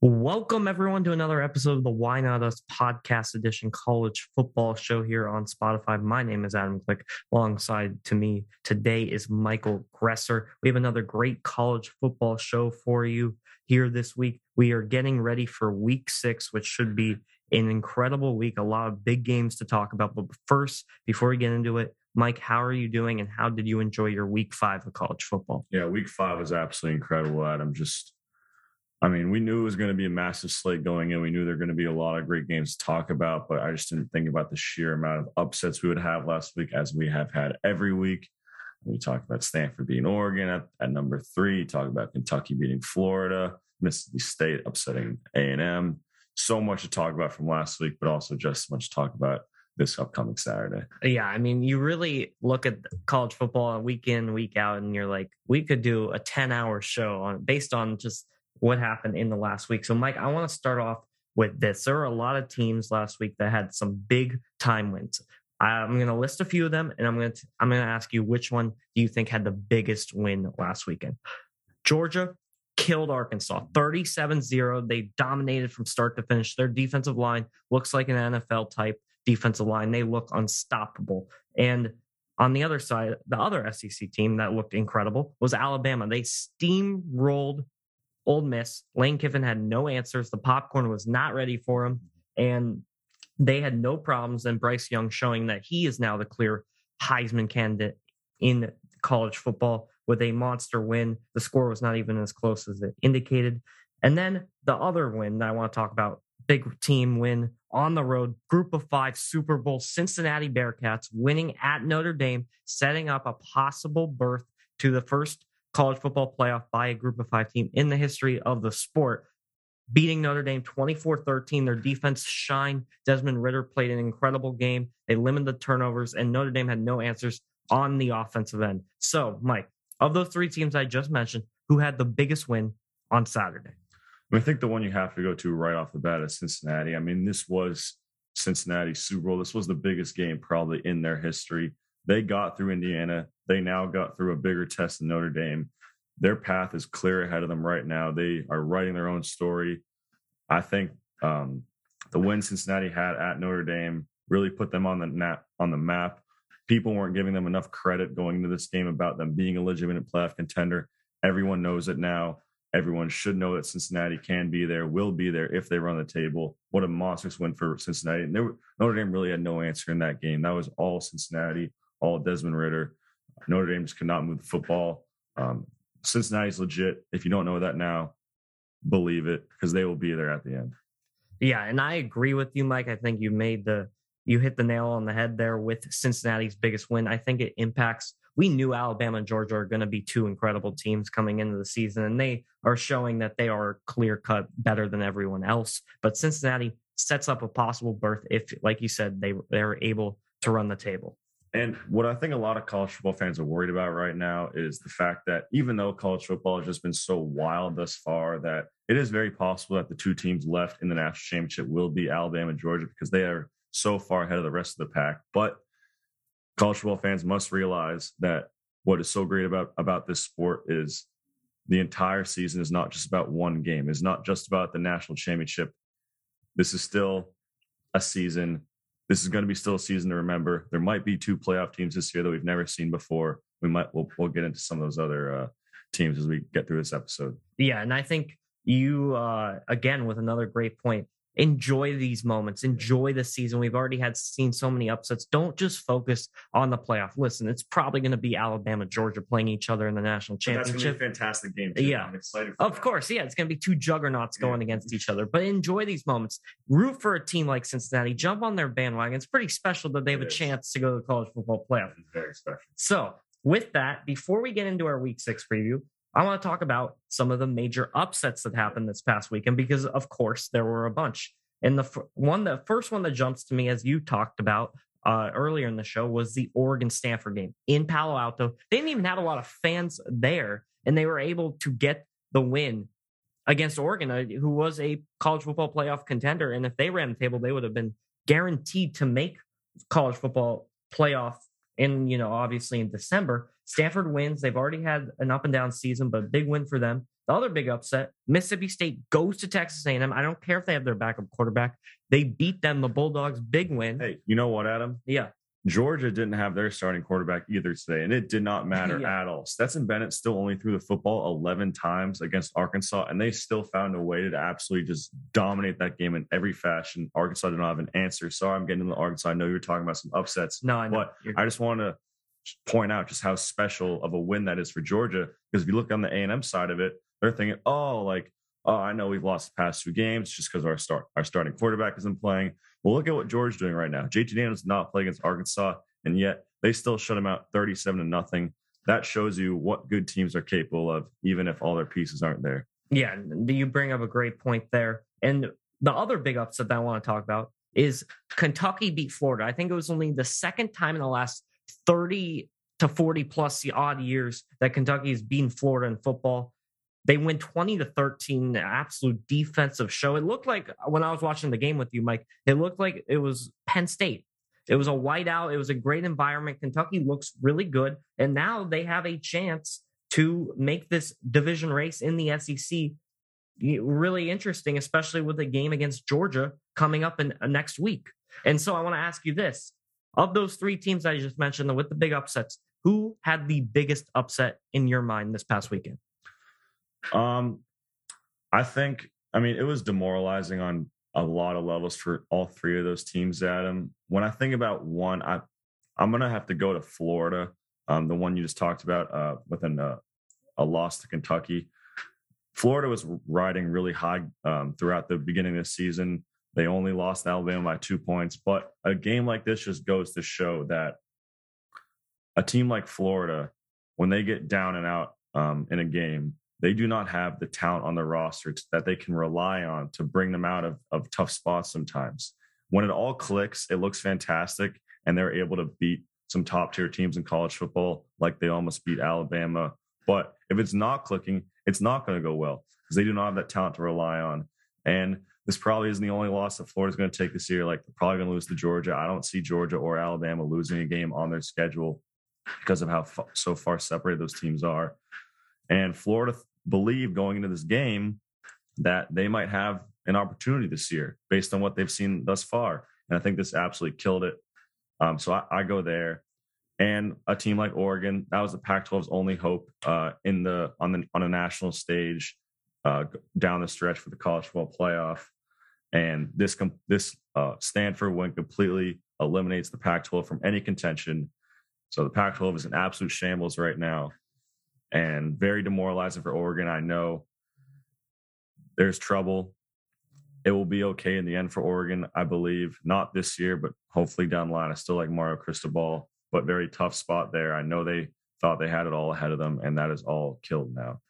Welcome, everyone, to another episode of the Why Not Us podcast edition college football show here on Spotify. My name is Adam Click. Alongside to me today is Michael Gresser. We have another great college football show for you here this week. We are getting ready for week six, which should be an incredible week. A lot of big games to talk about. But first, before we get into it, Mike, how are you doing and how did you enjoy your week five of college football? Yeah, week five was absolutely incredible, Adam. Just I mean, we knew it was going to be a massive slate going in. We knew there were going to be a lot of great games to talk about, but I just didn't think about the sheer amount of upsets we would have last week, as we have had every week. We talked about Stanford beating Oregon at, at number three. Talk about Kentucky beating Florida, Mississippi State upsetting A and M. So much to talk about from last week, but also just as much to talk about this upcoming Saturday. Yeah, I mean, you really look at college football week in, week out, and you're like, we could do a 10 hour show on based on just what happened in the last week. So, Mike, I want to start off with this. There were a lot of teams last week that had some big time wins. I'm going to list a few of them, and I'm going to I'm going to ask you which one do you think had the biggest win last weekend? Georgia killed Arkansas 37-0. They dominated from start to finish. Their defensive line looks like an NFL type defensive line. They look unstoppable. And on the other side, the other SEC team that looked incredible was Alabama. They steamrolled Ole Miss. Lane Kiffin had no answers. The popcorn was not ready for him. And they had no problems. And Bryce Young showing that he is now the clear Heisman candidate in college football with a monster win. The score was not even as close as it indicated. And then the other win that I want to talk about big team win on the road, group of five Super Bowl, Cincinnati Bearcats winning at Notre Dame, setting up a possible berth to the first college football playoff by a group of five team in the history of the sport. Beating Notre Dame 24 13. Their defense shined. Desmond Ridder played an incredible game. They limited the turnovers, and Notre Dame had no answers on the offensive end. So, Mike, of those three teams I just mentioned, who had the biggest win on Saturday? I mean, I think the one you have to go to right off the bat is Cincinnati. I mean, this was Cincinnati Super Bowl. This was the biggest game probably in their history. They got through Indiana. They now got through a bigger test than Notre Dame. Their path is clear ahead of them right now. They are writing their own story. I think um, the win Cincinnati had at Notre Dame really put them on the map. On the map, people weren't giving them enough credit going into this game about them being a legitimate playoff contender. Everyone knows it now. Everyone should know that Cincinnati can be there, will be there if they run the table. What a monstrous win for Cincinnati. And were, Notre Dame really had no answer in that game. That was all Cincinnati all Desmond Ridder. Notre Dame just could not move the football. Um, Cincinnati's legit. If you don't know that now, believe it because they will be there at the end. Yeah, and I agree with you, Mike. I think you made the you hit the nail on the head there with Cincinnati's biggest win. I think it impacts. We knew Alabama and Georgia are going to be two incredible teams coming into the season, and they are showing that they are clear cut better than everyone else. But Cincinnati sets up a possible berth if, like you said, they they're able to run the table. And what I think a lot of college football fans are worried about right now is the fact that even though college football has just been so wild thus far, that it is very possible that the two teams left in the national championship will be Alabama and Georgia because they are so far ahead of the rest of the pack. But college football fans must realize that what is so great about about this sport is the entire season is not just about one game. It's not just about the national championship. This is still a season this is going to be still a season to remember. There might be two playoff teams this year that we've never seen before. We might we'll, we'll get into some of those other uh, teams as we get through this episode. Yeah, and I think you uh, again with another great point enjoy these moments enjoy the season. We've already had seen so many upsets. Don't just focus on the playoff. Listen it's probably going to be alabama georgia playing each other in the national championship That's a fantastic game too. yeah. I'm excited of that. course yeah it's going to be two juggernauts yeah. going against each other. But enjoy these moments. Root for a team like cincinnati. Jump on their bandwagon. It's pretty special that they have it a is. chance to go to the college football playoff. It's very special. So with that before we get into our week six preview I want to talk about some of the major upsets that happened this past weekend because, of course, there were a bunch. And the one, the first one that jumps to me, as you talked about uh, earlier in the show, was the Oregon Stanford game in Palo Alto. They didn't even have a lot of fans there, and they were able to get the win against Oregon, uh, who was a college football playoff contender. And if they ran the table, they would have been guaranteed to make college football playoff in, you know, obviously in December. Stanford wins. They've already had an up and down season, but big win for them. the other big upset, Mississippi State goes to Texas A&M. I don't care if they have their backup quarterback. They beat them, the Bulldogs, big win. Hey, you know what, Adam? Yeah. Georgia didn't have their starting quarterback either today, and it did not matter Yeah. at all. Stetson Bennett still only threw the football 11 times against Arkansas, and they still found a way to absolutely just dominate that game in every fashion. Arkansas did not have an answer. Sorry, I'm getting into Arkansas. I know you're talking about some upsets. No, I know. But You're- I just want to point out just how special of a win that is for Georgia. Because if you look on the A and M side of it, they're thinking, "Oh, like, oh, I know we've lost the past two games just because our start our starting quarterback isn't playing." Well, look at what Georgia's doing right now. JT Daniels did not play against Arkansas, and yet they still shut him out, thirty-seven to nothing. That shows you what good teams are capable of, even if all their pieces aren't there. Yeah, you bring up a great point there. And the other big upset that I want to talk about is Kentucky beat Florida. I think it was only the second time in the last 30 to 40 plus the odd years that Kentucky has beaten Florida in football. They win 20 to 13, absolute defensive show. It looked like when I was watching the game with you, Mike, it looked like it was Penn State. It was a whiteout. It was a great environment. Kentucky looks really good. And now they have a chance to make this division race in the SEC really interesting, especially with a game against Georgia coming up in uh, next week. And so I want to ask you this of those three teams I just mentioned with the big upsets, who had the biggest upset in your mind this past weekend? Um, I think, I mean, it was demoralizing on a lot of levels for all three of those teams, Adam. When I think about one, I, I'm going to have to go to Florida, um, the one you just talked about uh, with an, uh, a loss to Kentucky. Florida was riding really high um, throughout the beginning of the season. They only lost Alabama by two points, but a game like this just goes to show that a team like Florida, when they get down and out um, in a game, they do not have the talent on their roster that they can rely on to bring them out of, of tough spots sometimes. When it all clicks, it looks fantastic, and they're able to beat some top tier teams in college football, like they almost beat Alabama. But if it's not clicking, it's not going to go well because they do not have that talent to rely on. And this probably isn't the only loss that Florida's going to take this year. Like they're probably going to lose to Georgia. I don't see Georgia or Alabama losing a game on their schedule because of how fa- so far separated those teams are. And Florida believe going into this game that they might have an opportunity this year based on what they've seen thus far. And I think this absolutely killed it. Um, so I, I go there. And a team like Oregon, that was the Pac-12's only hope uh, in the on the on a national stage uh, down the stretch for the college football playoff. And this this uh, Stanford win completely eliminates the Pac-12 from any contention. So the Pac-12 is an absolute shambles right now, and very demoralizing for Oregon. I know there's trouble. It will be okay in the end for Oregon, I believe. Not this year, but hopefully down the line. I still like Mario Cristobal, but very tough spot there. I know they thought they had it all ahead of them, and that is all killed now.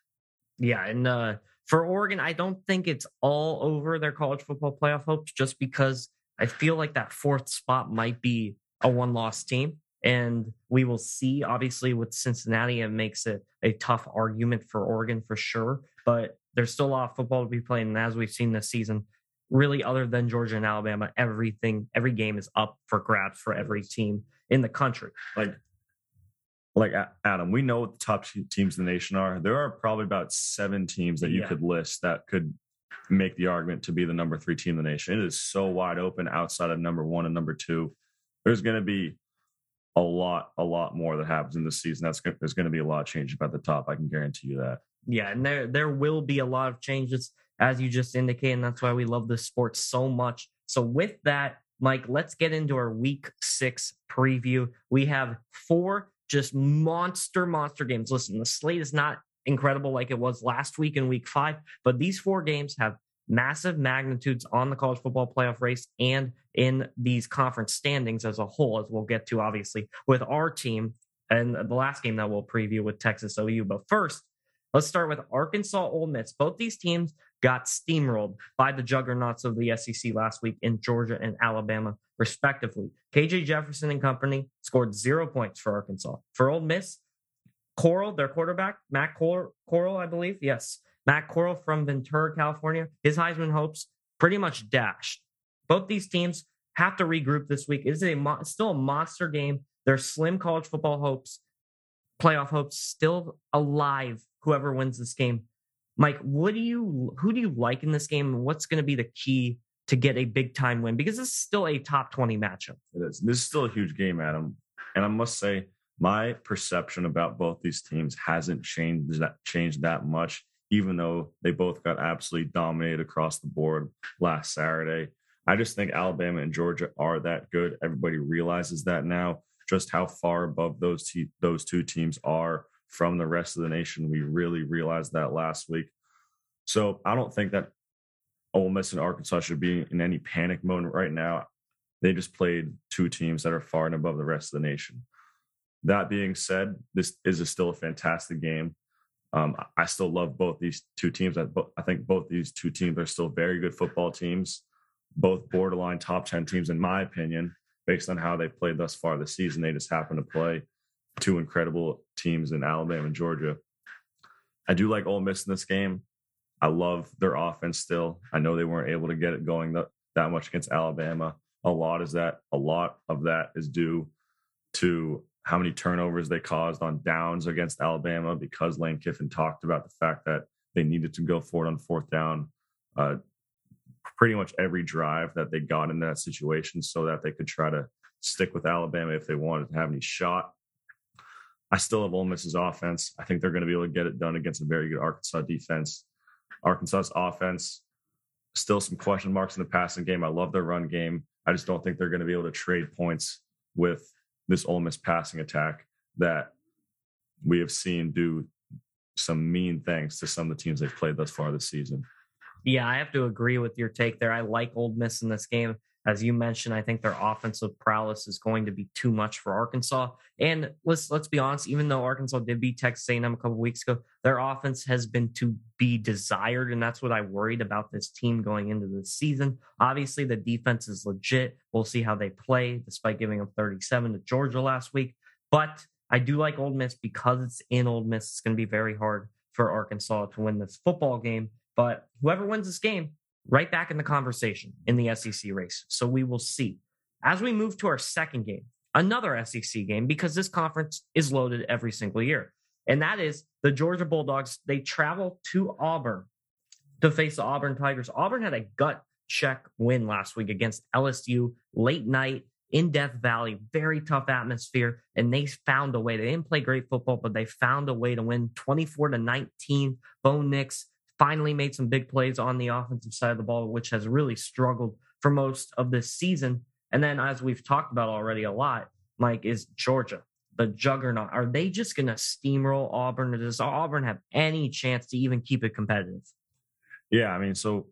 Yeah, and uh, for Oregon, I don't think it's all over their college football playoff hopes just because I feel like that fourth spot might be a one loss team. And we will see. Obviously, with Cincinnati, it makes it a tough argument for Oregon for sure. But there's still a lot of football to be played. And as we've seen this season, really, other than Georgia and Alabama, everything, every game is up for grabs for every team in the country. Like, like Adam, we know what the top teams in the nation are. There are probably about seven teams that you Yeah. could list that could make the argument to be the number three team in the nation. It is so wide open outside of number one and number two. There's going to be a lot, a lot more that happens in this season. That's there's going to be a lot of change about the top. I can guarantee you that. Yeah, and there there will be a lot of changes as you just indicated, and that's why we love this sport so much. So with that, Mike, let's get into our week six preview. We have four just monster, monster games. Listen, the slate is not incredible like it was last week in week five, but these four games have massive magnitudes on the college football playoff race and in these conference standings as a whole, as we'll get to obviously with our team and the last game that we'll preview with Texas OU. But first, Let's start with Arkansas Ole Miss. Both these teams got steamrolled by the juggernauts of the SEC last week in Georgia and Alabama, respectively. KJ Jefferson and company scored zero points for Arkansas. For Ole Miss, Corral, their quarterback, Matt Cor- Corral, I believe, yes, Matt Corral from Ventura, California, his Heisman hopes pretty much dashed. Both these teams have to regroup this week. It is a mo- still a monster game. Their slim college football hopes, playoff hopes, still alive. Whoever wins this game, Mike, what do you who do you like in this game? And what's going to be the key to get a big time win? Because this is still a top 20 matchup. It is. This is still a huge game, Adam. And I must say, my perception about both these teams hasn't changed that changed that much, even though they both got absolutely dominated across the board last Saturday. I just think Alabama and Georgia are that good. Everybody realizes that now. Just how far above those those two teams are from the rest of the nation. We really realized that last week. So I don't think that Ole Miss and Arkansas should be in any panic mode right now. They just played two teams that are far and above the rest of the nation. That being said, this is a still a fantastic game. Um, I still love both these two teams. I, I think both these two teams are still very good football teams, both borderline top 10 teams, in my opinion, based on how they played thus far this season. They just happen to play two incredible teams in Alabama and Georgia. I do like Ole Miss in this game. I love their offense still. I know they weren't able to get it going that, that much against Alabama. A lot is that a lot of that is due to how many turnovers they caused on downs against Alabama because Lane Kiffin talked about the fact that they needed to go forward on fourth down uh, pretty much every drive that they got in that situation so that they could try to stick with Alabama if they wanted to have any shot. I still have Ole Miss's offense. I think they're going to be able to get it done against a very good Arkansas defense. Arkansas's offense, still some question marks in the passing game. I love their run game. I just don't think they're going to be able to trade points with this Ole Miss passing attack that we have seen do some mean things to some of the teams they've played thus far this season. Yeah, I have to agree with your take there. I like Ole Miss in this game. As you mentioned, I think their offensive prowess is going to be too much for Arkansas. And let's let's be honest, even though Arkansas did beat Texas A&M a couple weeks ago, their offense has been to be desired, and that's what I worried about this team going into the season. Obviously, the defense is legit. We'll see how they play, despite giving them 37 to Georgia last week. But I do like Ole Miss because it's in Ole Miss. It's going to be very hard for Arkansas to win this football game. But whoever wins this game, right back in the conversation in the SEC race. So we will see. As we move to our second game, another SEC game, because this conference is loaded every single year. And that is the Georgia Bulldogs. They travel to Auburn to face the Auburn Tigers. Auburn had a gut check win last week against LSU late night in Death Valley, very tough atmosphere, and they found a way. They didn't play great football, but they found a way to win 24 to 19. Bo Nix finally made some big plays on the offensive side of the ball, which has really struggled for most of this season. And then, as we've talked about already a lot, Mike, is Georgia, the juggernaut. Are they just going to steamroll Auburn? Or does Auburn have any chance to even keep it competitive? Yeah, I mean, so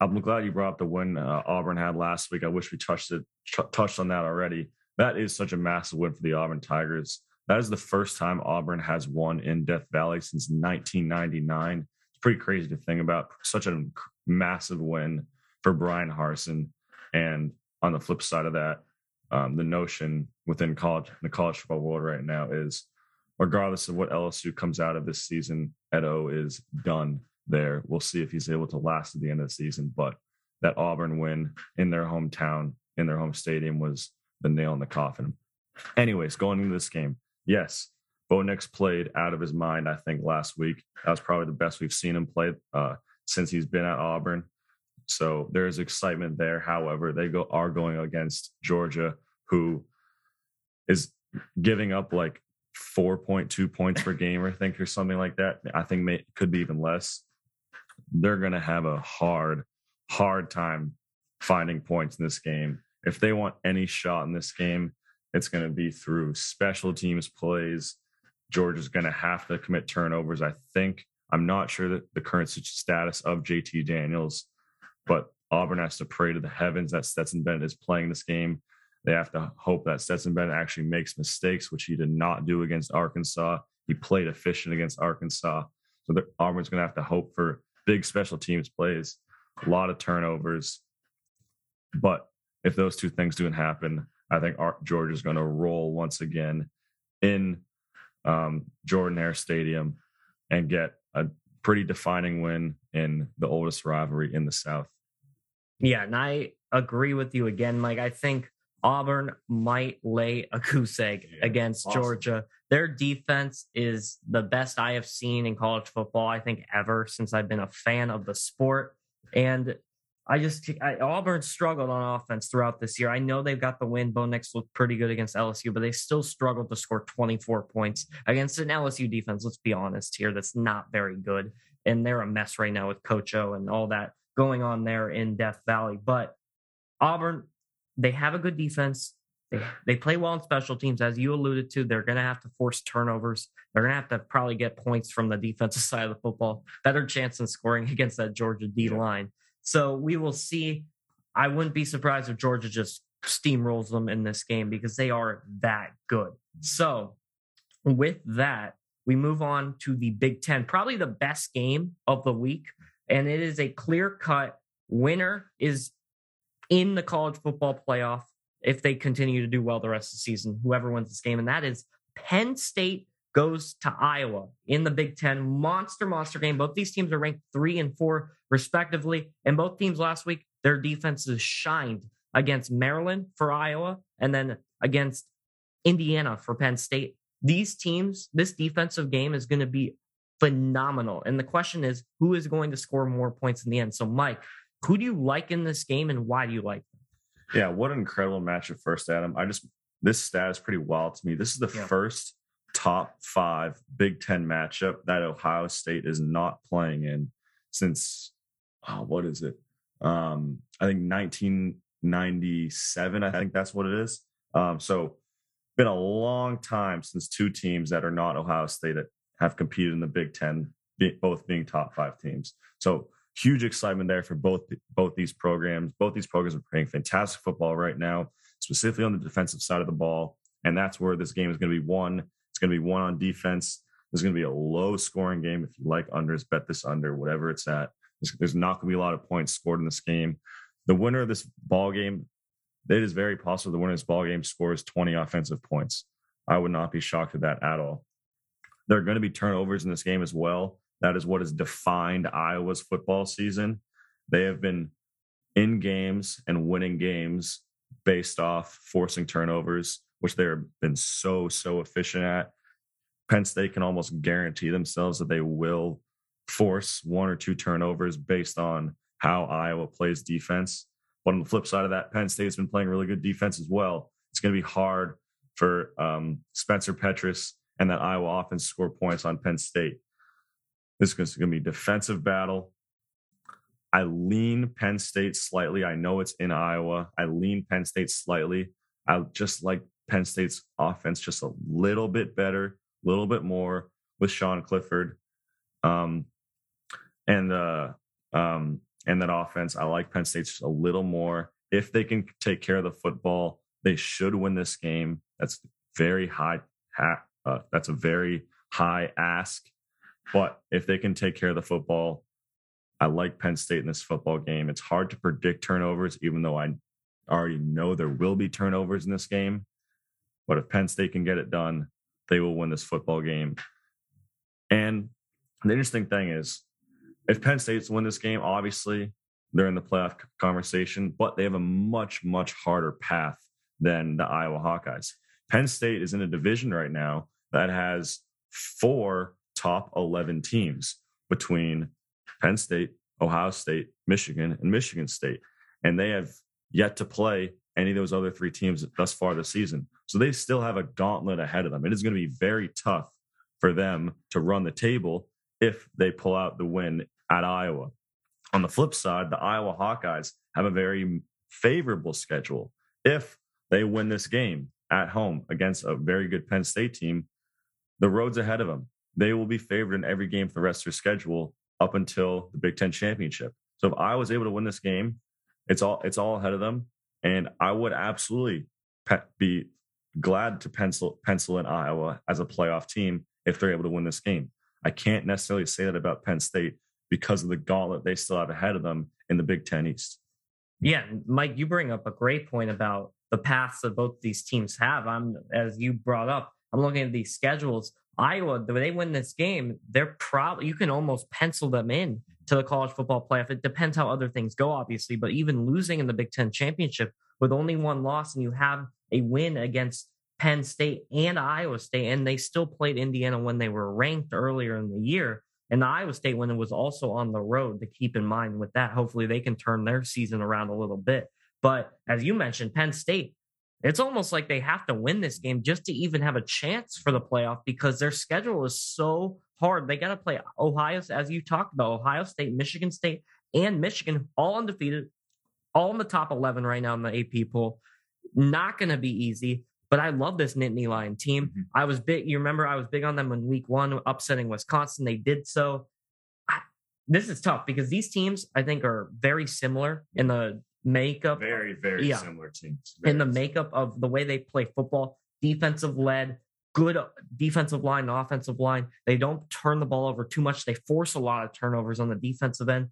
I'm glad you brought up the win uh, Auburn had last week. I wish we touched it, t- touched on that already. That is such a massive win for the Auburn Tigers. That is the first time Auburn has won in Death Valley since 1999 pretty crazy to think about. Such a massive win for Bryan Harsin. And on the flip side of that, um, the notion within college, the college football world right now is regardless of what LSU comes out of this season, Edo is done there. We'll see if he's able to last at the end of the season. But that Auburn win in their hometown, in their home stadium, was the nail in the coffin. Anyways, going into this game, yes, Bo Nix played out of his mind, I think, last week. That was probably the best we've seen him play uh, since he's been at Auburn. So there's excitement there. However, they go are going against Georgia, who is giving up like 4.2 points per game, I think, or something like that. I think may, could be even less. They're going to have a hard, hard time finding points in this game. If they want any shot in this game, it's going to be through special teams plays Georgia's going to have to commit turnovers. I think I'm not sure that the current status of JT Daniels, but Auburn has to pray to the heavens that Stetson Bennett is playing this game. They have to hope that Stetson Bennett actually makes mistakes, which he did not do against Arkansas. He played efficient against Arkansas. So Auburn's going to have to hope for big special teams plays, a lot of turnovers. But if those two things don't happen, I think Georgia's going to roll once again in um, Jordan-Hare Stadium and get a pretty defining win in the oldest rivalry in the South. Yeah, and I agree with you again, Mike. I think Auburn might lay a goose egg Yeah, against awesome. Georgia. Their defense is the best I have seen in college football, I think, ever since I've been a fan of the sport. And I just, I, Auburn struggled on offense throughout this year. I know they've got the win. Bo Nix looked pretty good against LSU, but they still struggled to score 24 points against an LSU defense. Let's be honest here, that's not very good. And they're a mess right now with Coach O and all that going on there in Death Valley. But Auburn, they have a good defense. They, they play well on special teams, as you alluded to. They're going to have to force turnovers. They're going to have to probably get points from the defensive side of the football. Better chance in scoring against that Georgia D line. So we will see. I wouldn't be surprised if Georgia just steamrolls them in this game because they are that good. So with that, we move on to the Big Ten, probably the best game of the week. And it is a clear cut winner is in the college football playoff if they continue to do well the rest of the season, whoever wins this game. And that is Penn State goes to Iowa in the Big Ten. Monster, monster game. Both these teams are ranked three and four, respectively. And both teams last week, their defenses shined against Maryland for Iowa and then against Indiana for Penn State. These teams, this defensive game is going to be phenomenal. And the question is, who is going to score more points in the end? So, Mike, who do you like in this game and why do you like them? Yeah, what an incredible match at first, Adam. I just this stat is pretty wild to me. This is the Yeah. first top five Big Ten matchup that Ohio State is not playing in since oh, what is it? Um, I think 1997. I think that's what it is. Um, so been a long time since two teams that are not Ohio State that have competed in the Big Ten, both being top five teams. So huge excitement there for both both these programs. Both these programs are playing fantastic football right now, specifically on the defensive side of the ball, and that's where this game is going to be won. It's going to be one on defense. There's going to be a low scoring game. If you like unders, bet this under, whatever it's at. There's, there's not going to be a lot of points scored in this game. The winner of this ball game, it is very possible the winner of this ball game scores 20 offensive points. I would not be shocked at that at all. There are going to be turnovers in this game as well. That is what has defined Iowa's football season. They have been in games and winning games based off forcing turnovers, which they've been so, so efficient at. Penn State can almost guarantee themselves that they will force one or two turnovers based on how Iowa plays defense. But on the flip side of that, Penn State's been playing really good defense as well. It's going to be hard for um, Spencer Petras and that Iowa offense score points on Penn State. This is going to be a defensive battle. I lean Penn State slightly. I know it's in Iowa. I lean Penn State slightly. I just like Penn State's offense just a little bit better, a little bit more with Sean Clifford. Um, and the um, and that offense, I like Penn State just a little more. If they can take care of the football, they should win this game. That's very high. Uh, that's a very high ask. But if they can take care of the football, I like Penn State in this football game. It's hard to predict turnovers, even though I already know there will be turnovers in this game. But if Penn State can get it done, they will win this football game. And the interesting thing is, if Penn State's win this game, obviously they're in the playoff conversation, but they have a much, much harder path than the Iowa Hawkeyes. Penn State is in a division right now that has four top 11 teams between Penn State, Ohio State, Michigan, and Michigan State. And they have yet to play any of those other three teams thus far this season. So they still have a gauntlet ahead of them. It is going to be very tough for them to run the table if they pull out the win at Iowa. On the flip side, the Iowa Hawkeyes have a very favorable schedule. If they win this game at home against a very good Penn State team, the road's ahead of them. They will be favored in every game for the rest of their schedule up until the Big Ten championship. So if I was able to win this game, it's all it's all ahead of them, and I would absolutely pe- be glad to pencil pencil in Iowa as a playoff team if they're able to win this game. I can't necessarily say that about Penn State because of the gauntlet they still have ahead of them in the Big Ten East. Yeah, Mike, you bring up a great point about the paths that both these teams have. I'm as you brought up, I'm looking at these schedules. Iowa, when they win this game, they're probably you can almost pencil them in to the college football playoff. It depends how other things go, obviously, but even losing in the Big Ten championship with only one loss and you have a win against Penn State and Iowa State, and they still played Indiana when they were ranked earlier in the year. And the Iowa State when it was also on the road to keep in mind with that. Hopefully they can turn their season around a little bit. But as you mentioned, Penn State, it's almost like they have to win this game just to even have a chance for the playoff because their schedule is so hard. They got to play Ohio, as you talked about, Ohio State, Michigan State, and Michigan, all undefeated, all in the top 11 right now in the AP poll. Not going to be easy. But I love this Nittany Lion team. Mm-hmm. I was big. You remember I was big on them in week one, upsetting Wisconsin. They did so. I, this is tough because these teams I think are very similar in the makeup. Very, very yeah, similar teams. Very in the makeup of the way they play football, defensive led, good defensive line, offensive line. They don't turn the ball over too much. They force a lot of turnovers on the defensive end.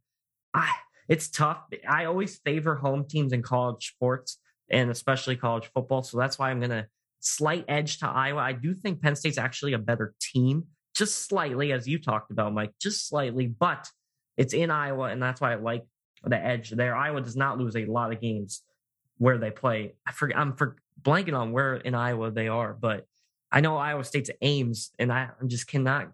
I, it's tough. I always favor home teams in college sports and especially college football. So that's why I'm going to slight edge to Iowa. I do think Penn State's actually a better team, just slightly, as you talked about, Mike, just slightly, but it's in Iowa, and that's why I like the edge there. Iowa does not lose a lot of games where they play. I forget, I'm for blanking on where in Iowa they are, but I know Iowa State's Ames, and I just cannot.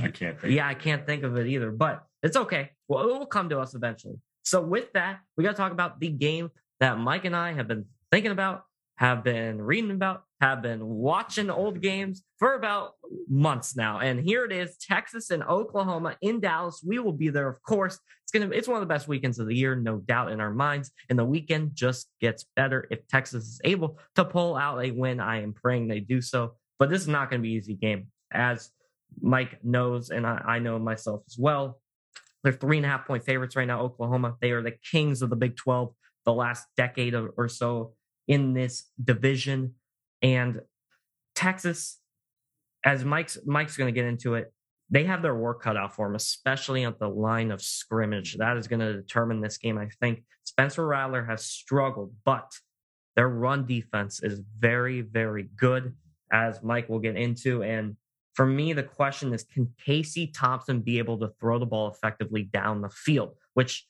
I can't think. Yeah, I can't think of it either, but it's okay. Well, it will come to us eventually. So with that, we got to talk about the game that Mike and I have been thinking about, have been reading about, have been watching old games for about months now. And here it is, Texas and Oklahoma in Dallas. We will be there, of course. It's gonna it's one of the best weekends of the year, no doubt in our minds. And the weekend just gets better if Texas is able to pull out a win. I am praying they do so. But this is not to be easy game, as Mike knows, and I, I know myself as well. They're three and a half point favorites right now. Oklahoma. They are the kings of the Big 12 the last decade or so in this division. And Texas, as Mike's Mike's going to get into it, they have their work cut out for them, especially at the line of scrimmage. That is going to determine this game. I think Spencer Rattler has struggled, but their run defense is very, very good, as Mike will get into. And for me, the question is can Casey Thompson be able to throw the ball effectively down the field, which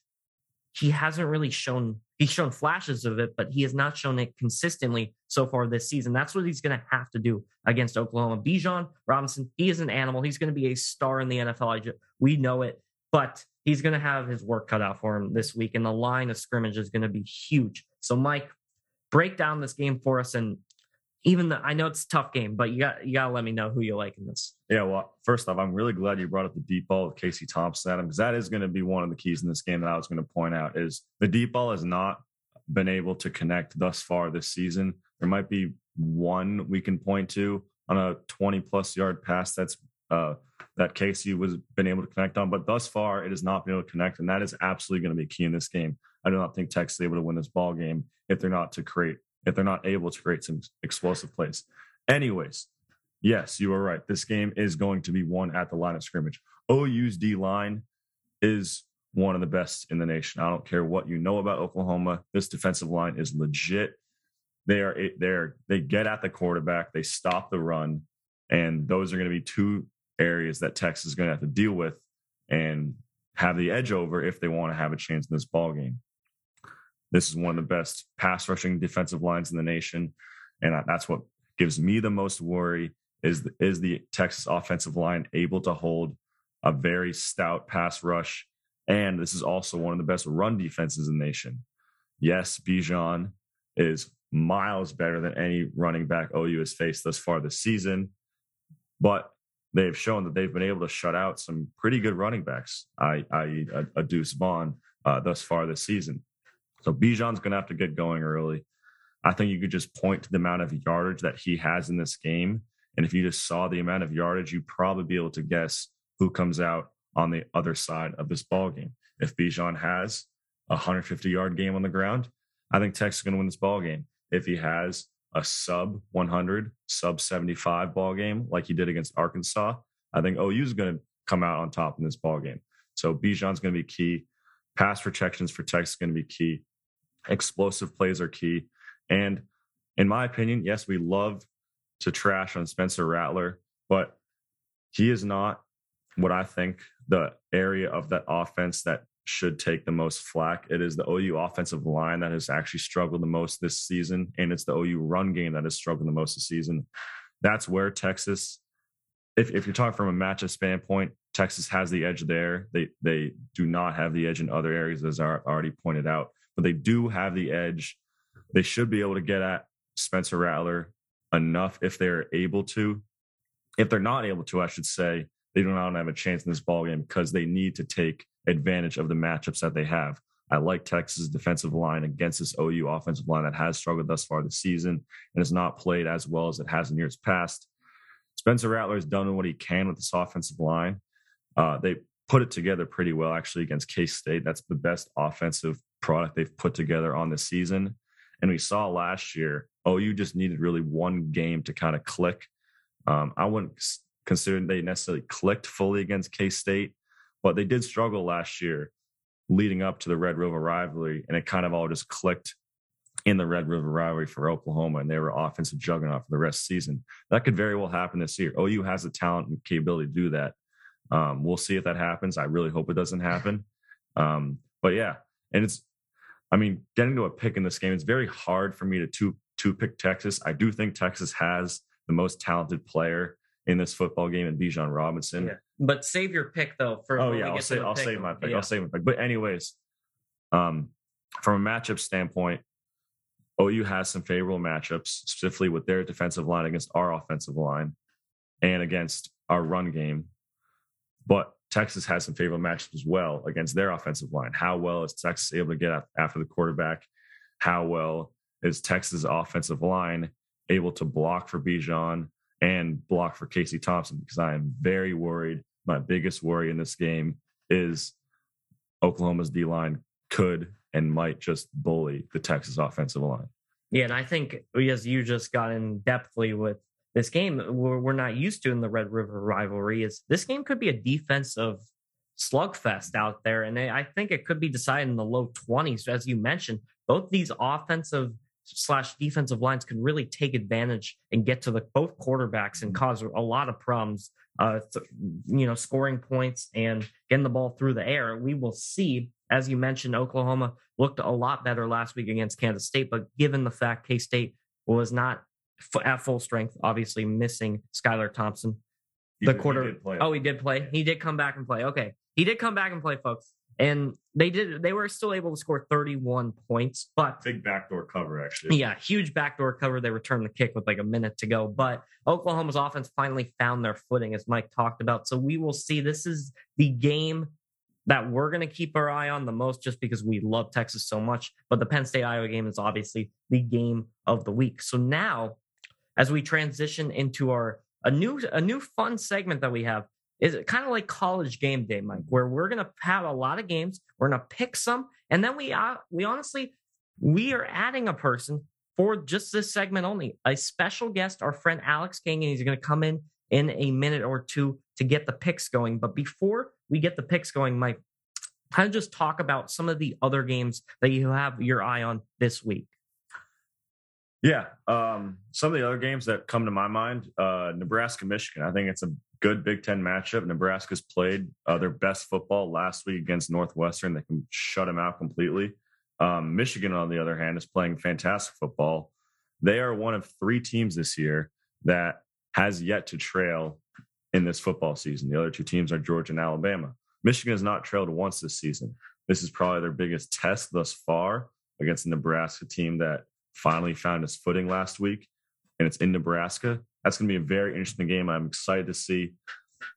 he hasn't really shown he's shown flashes of it, but he has not shown it consistently so far this season. That's what he's going to have to do against Oklahoma. Bijan Robinson, he is an animal. He's going to be a star in the NFL. Just, we know it, but he's going to have his work cut out for him this week, and the line of scrimmage is going to be huge. So, Mike, break down this game for us and even the I know it's a tough game, but you got you gotta let me know who you like in this. Yeah, well, first off, I'm really glad you brought up the deep ball Casey Thompson, Adam, because that is going to be one of the keys in this game that I was going to point out is the deep ball has not been able to connect thus far this season. There might be one we can point to on a 20 plus yard pass that's uh, that Casey was been able to connect on, but thus far it has not been able to connect, and that is absolutely going to be key in this game. I do not think Texas is able to win this ball game if they're not to create if they're not able to create some explosive plays. Anyways, yes, you are right. This game is going to be won at the line of scrimmage. OU's D line is one of the best in the nation. I don't care what you know about Oklahoma. This defensive line is legit. They are they're they get at the quarterback, they stop the run, and those are going to be two areas that Texas is going to have to deal with and have the edge over if they want to have a chance in this ball game. This is one of the best pass rushing defensive lines in the nation, and that's what gives me the most worry is the, is the Texas offensive line able to hold a very stout pass rush, and this is also one of the best run defenses in the nation. Yes, Bijan is miles better than any running back OU has faced thus far this season, but they've shown that they've been able to shut out some pretty good running backs, i.e., a, a Deuce Vaughn uh, thus far this season. So Bijan's going to have to get going early. I think you could just point to the amount of yardage that he has in this game. And if you just saw the amount of yardage, you'd probably be able to guess who comes out on the other side of this ball game. If Bijan has a 150 yard game on the ground, I think Texas is going to win this ball game. If he has a sub 100, sub 75 ball game like he did against Arkansas, I think OU is going to come out on top in this ball game. So Bijan's going to be key. Pass protections for Texas is going to be key. Explosive plays are key. And in my opinion, yes, we love to trash on Spencer Rattler, but he is not what I think the area of that offense that should take the most flack. It is the OU offensive line that has actually struggled the most this season, and it's the OU run game that has struggled the most this season. That's where Texas, if, if you're talking from a matchup standpoint, Texas has the edge there. They they do not have the edge in other areas, as I already pointed out, but they do have the edge. They should be able to get at Spencer Rattler enough if they're able to. If they're not able to, I should say, they do not have a chance in this ball game because they need to take advantage of the matchups that they have. I like Texas' defensive line against this OU offensive line that has struggled thus far this season and has not played as well as it has in years past. Spencer Rattler has done what he can with this offensive line. Uh, they put it together pretty well, actually, against K State. That's the best offensive product they've put together on the season. And we saw last year, OU just needed really one game to kind of click. Um, I wouldn't consider they necessarily clicked fully against K State, but they did struggle last year leading up to the Red River rivalry, and it kind of all just clicked in the Red River rivalry for Oklahoma, and they were offensive juggernaut for the rest of the season. That could very well happen this year. OU has the talent and capability to do that. Um, we'll see if that happens. I really hope it doesn't happen. Um, but yeah, and it's, I mean, getting to a pick in this game, it's very hard for me to two two pick Texas. I do think Texas has the most talented player in this football game in Bijan Robinson. Yeah. But save your pick though. For oh yeah, I'll say I'll save my pick. Yeah. I'll save my pick. But anyways, um, from a matchup standpoint, OU has some favorable matchups, specifically with their defensive line against our offensive line and against our run game. But Texas has some favorable matchups as well against their offensive line. How well is Texas able to get after the quarterback? How well is Texas' offensive line able to block for Bijan and block for Casey Thompson? Because I am very worried. My biggest worry in this game is Oklahoma's D line could and might just bully the Texas offensive line. Yeah, and I think as you just got in depthly with this game, we're, not used to in the Red River rivalry is this game could be a defensive slugfest out there, and I think it could be decided in the low twenties. As you mentioned, both these offensive slash defensive lines can really take advantage and get to the both quarterbacks and cause a lot of problems. Uh, you know, scoring points and getting the ball through the air. We will see as you mentioned, Oklahoma looked a lot better last week against Kansas State, but given the fact K State was not at full strength, obviously missing Skylar Thompson, the he, quarter. He oh, he did play. He did come back and play. Okay, he did come back and play, folks. And they did. They were still able to score 31 points, but big backdoor cover actually. Yeah, huge backdoor cover. They returned the kick with like a minute to go, but Oklahoma's offense finally found their footing, as Mike talked about. So we will see. This is the game that we're going to keep our eye on the most just because we love Texas so much. But the Penn State Iowa game is obviously the game of the week. So now, as we transition into our a new a new fun segment that we have is kind of like college game day, Mike, where we're going to have a lot of games. We're going to pick some, and then we uh, we honestly we are adding a person for just this segment only, a special guest, our friend Alex King, and he's going to come in in a minute or two to get the picks going. But before we get the picks going, Mike, kind of just talk about some of the other games that you have your eye on this week. Yeah, um, some of the other games that come to my mind, uh, Nebraska, Michigan. I think it's a good Big Ten matchup. Nebraska's played uh, their best football last week against Northwestern. They can shut them out completely. Um, Michigan, on the other hand, is playing fantastic football. They are one of three teams this year that has yet to trail in this football season. The other two teams are Georgia and Alabama. Michigan has not trailed once this season. This is probably their biggest test thus far against the Nebraska team that finally found its footing last week, and it's in Nebraska. That's going to be a very interesting game. I'm excited to see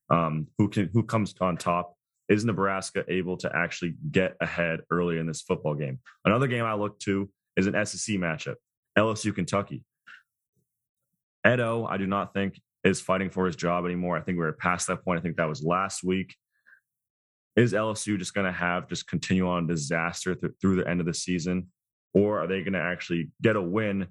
um, who can who comes on top. Is Nebraska able to actually get ahead early in this football game? Another game I look to is an SEC matchup: LSU Kentucky. Edo, I do not think is fighting for his job anymore. I think we're past that point. I think that was last week. Is LSU just going to have just continue on disaster th- through the end of the season, or are they going to actually get a win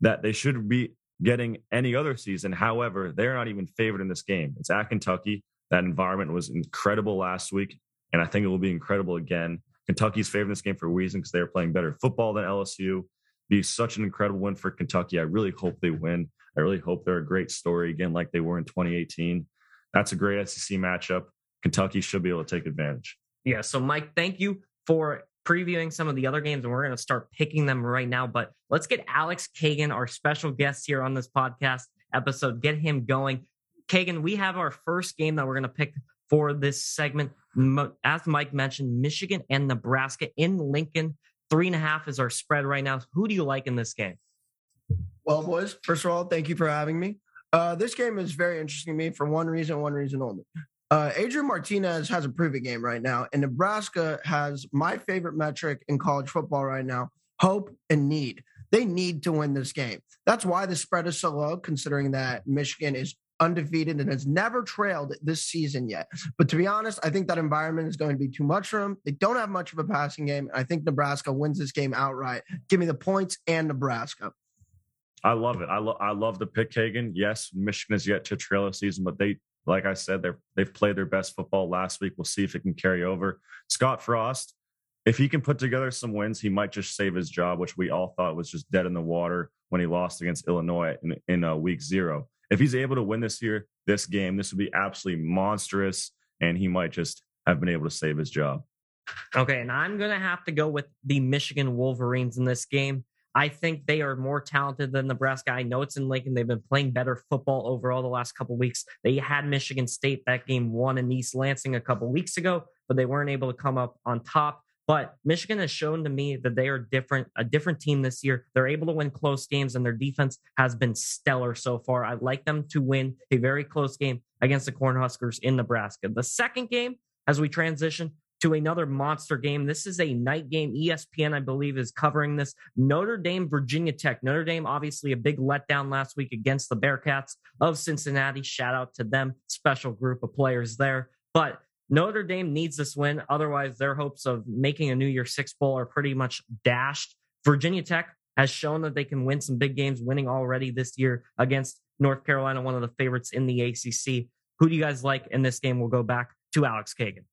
that they should be getting any other season? However, they're not even favored in this game. It's at Kentucky. That environment was incredible last week, and I think it will be incredible again. Kentucky's favored in this game for a reason because they're playing better football than LSU. Be such an incredible win for Kentucky. I really hope they win. I really hope they're a great story again, like they were in 2018. That's a great SEC matchup. Kentucky should be able to take advantage. Yeah. So, Mike, thank you for previewing some of the other games, and we're going to start picking them right now. But let's get Alex Kagan, our special guest here on this podcast episode, get him going. Kagan, we have our first game that we're going to pick for this segment. As Mike mentioned, Michigan and Nebraska in Lincoln. Three and a half is our spread right now. Who do you like in this game? Well, boys, first of all, thank you for having me. Uh, this game is very interesting to me for one reason, one reason only. Uh, Adrian Martinez has a prove game right now, and Nebraska has my favorite metric in college football right now hope and need. They need to win this game. That's why the spread is so low, considering that Michigan is undefeated and has never trailed this season yet. But to be honest, I think that environment is going to be too much for them. They don't have much of a passing game. I think Nebraska wins this game outright. Give me the points and Nebraska. I love it. I love I love the pick Kagan. Yes, Michigan is yet to trail a season, but they like I said, they're they've played their best football last week. We'll see if it can carry over. Scott Frost, if he can put together some wins, he might just save his job, which we all thought was just dead in the water when he lost against Illinois in, in uh, week zero. If he's able to win this year, this game, this would be absolutely monstrous, and he might just have been able to save his job. Okay, and I'm going to have to go with the Michigan Wolverines in this game. I think they are more talented than Nebraska. I know it's in Lincoln. They've been playing better football overall the last couple weeks. They had Michigan State that game won in East Lansing a couple weeks ago, but they weren't able to come up on top. But Michigan has shown to me that they are different, a different team this year. They're able to win close games, and their defense has been stellar so far. I'd like them to win a very close game against the Cornhuskers in Nebraska. The second game, as we transition to another monster game, this is a night game. ESPN, I believe, is covering this. Notre Dame, Virginia Tech. Notre Dame, obviously, a big letdown last week against the Bearcats of Cincinnati. Shout out to them, special group of players there. But Notre Dame needs this win. Otherwise, their hopes of making a New Year Six Bowl are pretty much dashed. Virginia Tech has shown that they can win some big games, winning already this year against North Carolina, one of the favorites in the ACC. Who do you guys like in this game? We'll go back to Alex Kagan.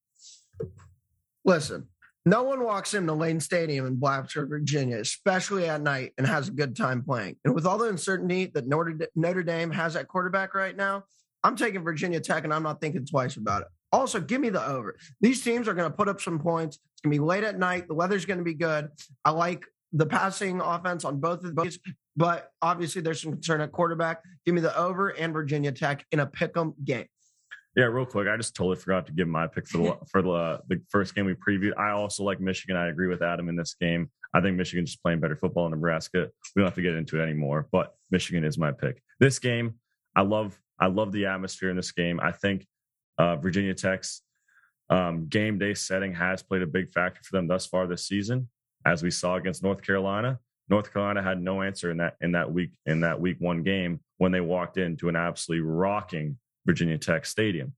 Listen, no one walks into Lane Stadium in Blacksburg, Virginia, especially at night, and has a good time playing. And with all the uncertainty that Notre Dame has at quarterback right now, I'm taking Virginia Tech, and I'm not thinking twice about it. Also, give me the over. These teams are going to put up some points. It's going to be late at night. The weather's going to be good. I like the passing offense on both of these, but obviously there's some concern at quarterback. Give me the over and Virginia Tech in a pick 'em game. Yeah, real quick, I just totally forgot to give my pick for the for the, the first game we previewed. I also like Michigan. I agree with Adam in this game. I think Michigan's just playing better football in Nebraska. We don't have to get into it anymore, but Michigan is my pick. This game, I love. I love the atmosphere in this game. I think uh, Virginia Tech's um, game day setting has played a big factor for them thus far this season, as we saw against North Carolina. North Carolina had no answer in that in that week in that week one game when they walked into an absolutely rocking Virginia Tech stadium.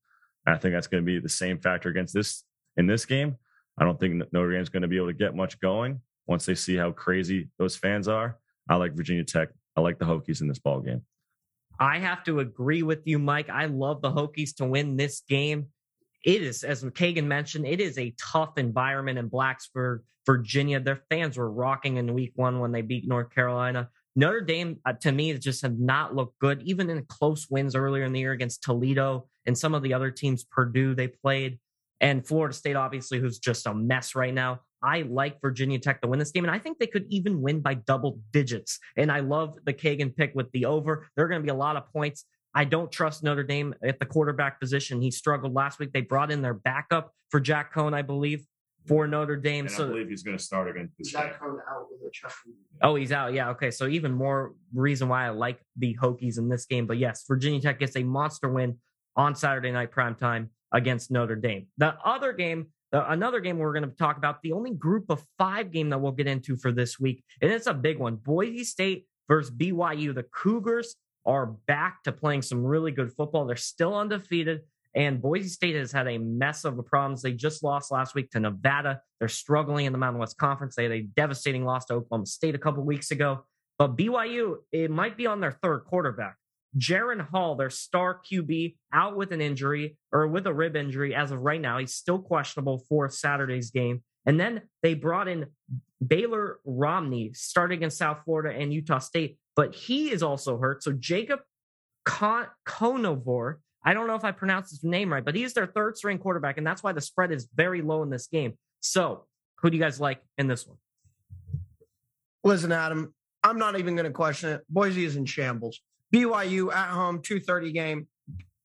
And I think that's going to be the same factor against this in this game. I don't think Notre Dame's going to be able to get much going once they see how crazy those fans are. I like Virginia Tech. I like the Hokies in this ball game. I have to agree with you, Mike. I love the Hokies to win this game. It is, as Kagan mentioned, it is a tough environment in Blacksburg, Virginia. Their fans were rocking in week one when they beat North Carolina. Notre Dame, uh, to me, just have not looked good, even in close wins earlier in the year against Toledo and some of the other teams, Purdue, they played, and Florida State, obviously, who's just a mess right now. I like Virginia Tech to win this game, and I think they could even win by double digits. And I love the Kagan pick with the over. There are going to be a lot of points. I don't trust Notre Dame at the quarterback position. He struggled last week. They brought in their backup for Jack Coan, I believe, for Notre Dame. And so I believe he's going to start against Jack Coan out with a chest. Oh, he's out. Yeah. Okay. So even more reason why I like the Hokies in this game. But yes, Virginia Tech gets a monster win on Saturday night prime time against Notre Dame. The other game uh, another game we're going to talk about, the only group of five game that we'll get into for this week. And it's a big one Boise State versus BYU. The Cougars are back to playing some really good football. They're still undefeated. And Boise State has had a mess of problems. They just lost last week to Nevada. They're struggling in the Mountain West Conference. They had a devastating loss to Oklahoma State a couple weeks ago. But BYU, it might be on their third quarterback. Jaren Hall, their star QB, out with an injury or with a rib injury as of right now. He's still questionable for Saturday's game. And then they brought in Baylor Romney, starting in South Florida and Utah State, but he is also hurt. So Jacob Con- Conover, I don't know if I pronounced his name right, but he's their third string quarterback, and that's why the spread is very low in this game. So, who do you guys like in this one? Listen, Adam, I'm not even going to question it. Boise is in shambles. BYU at home, 230 game.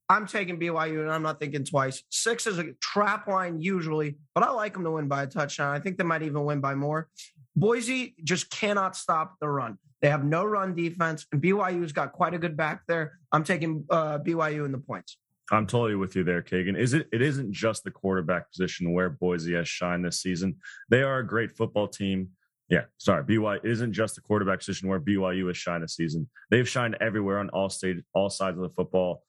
I'm taking BYU and I'm not thinking twice. Six is a trap line usually, but I like them to win by a touchdown. I think they might even win by more. Boise just cannot stop the run. They have no run defense, and BYU's got quite a good back there. I'm taking uh, BYU in the points. I'm totally with you there, Kagan. Is it? It isn't just the quarterback position where Boise has shined this season. They are a great football team. Yeah, sorry, BYU isn't just the quarterback position where BYU has shined this season. They've shined everywhere on all stage, all sides of the football.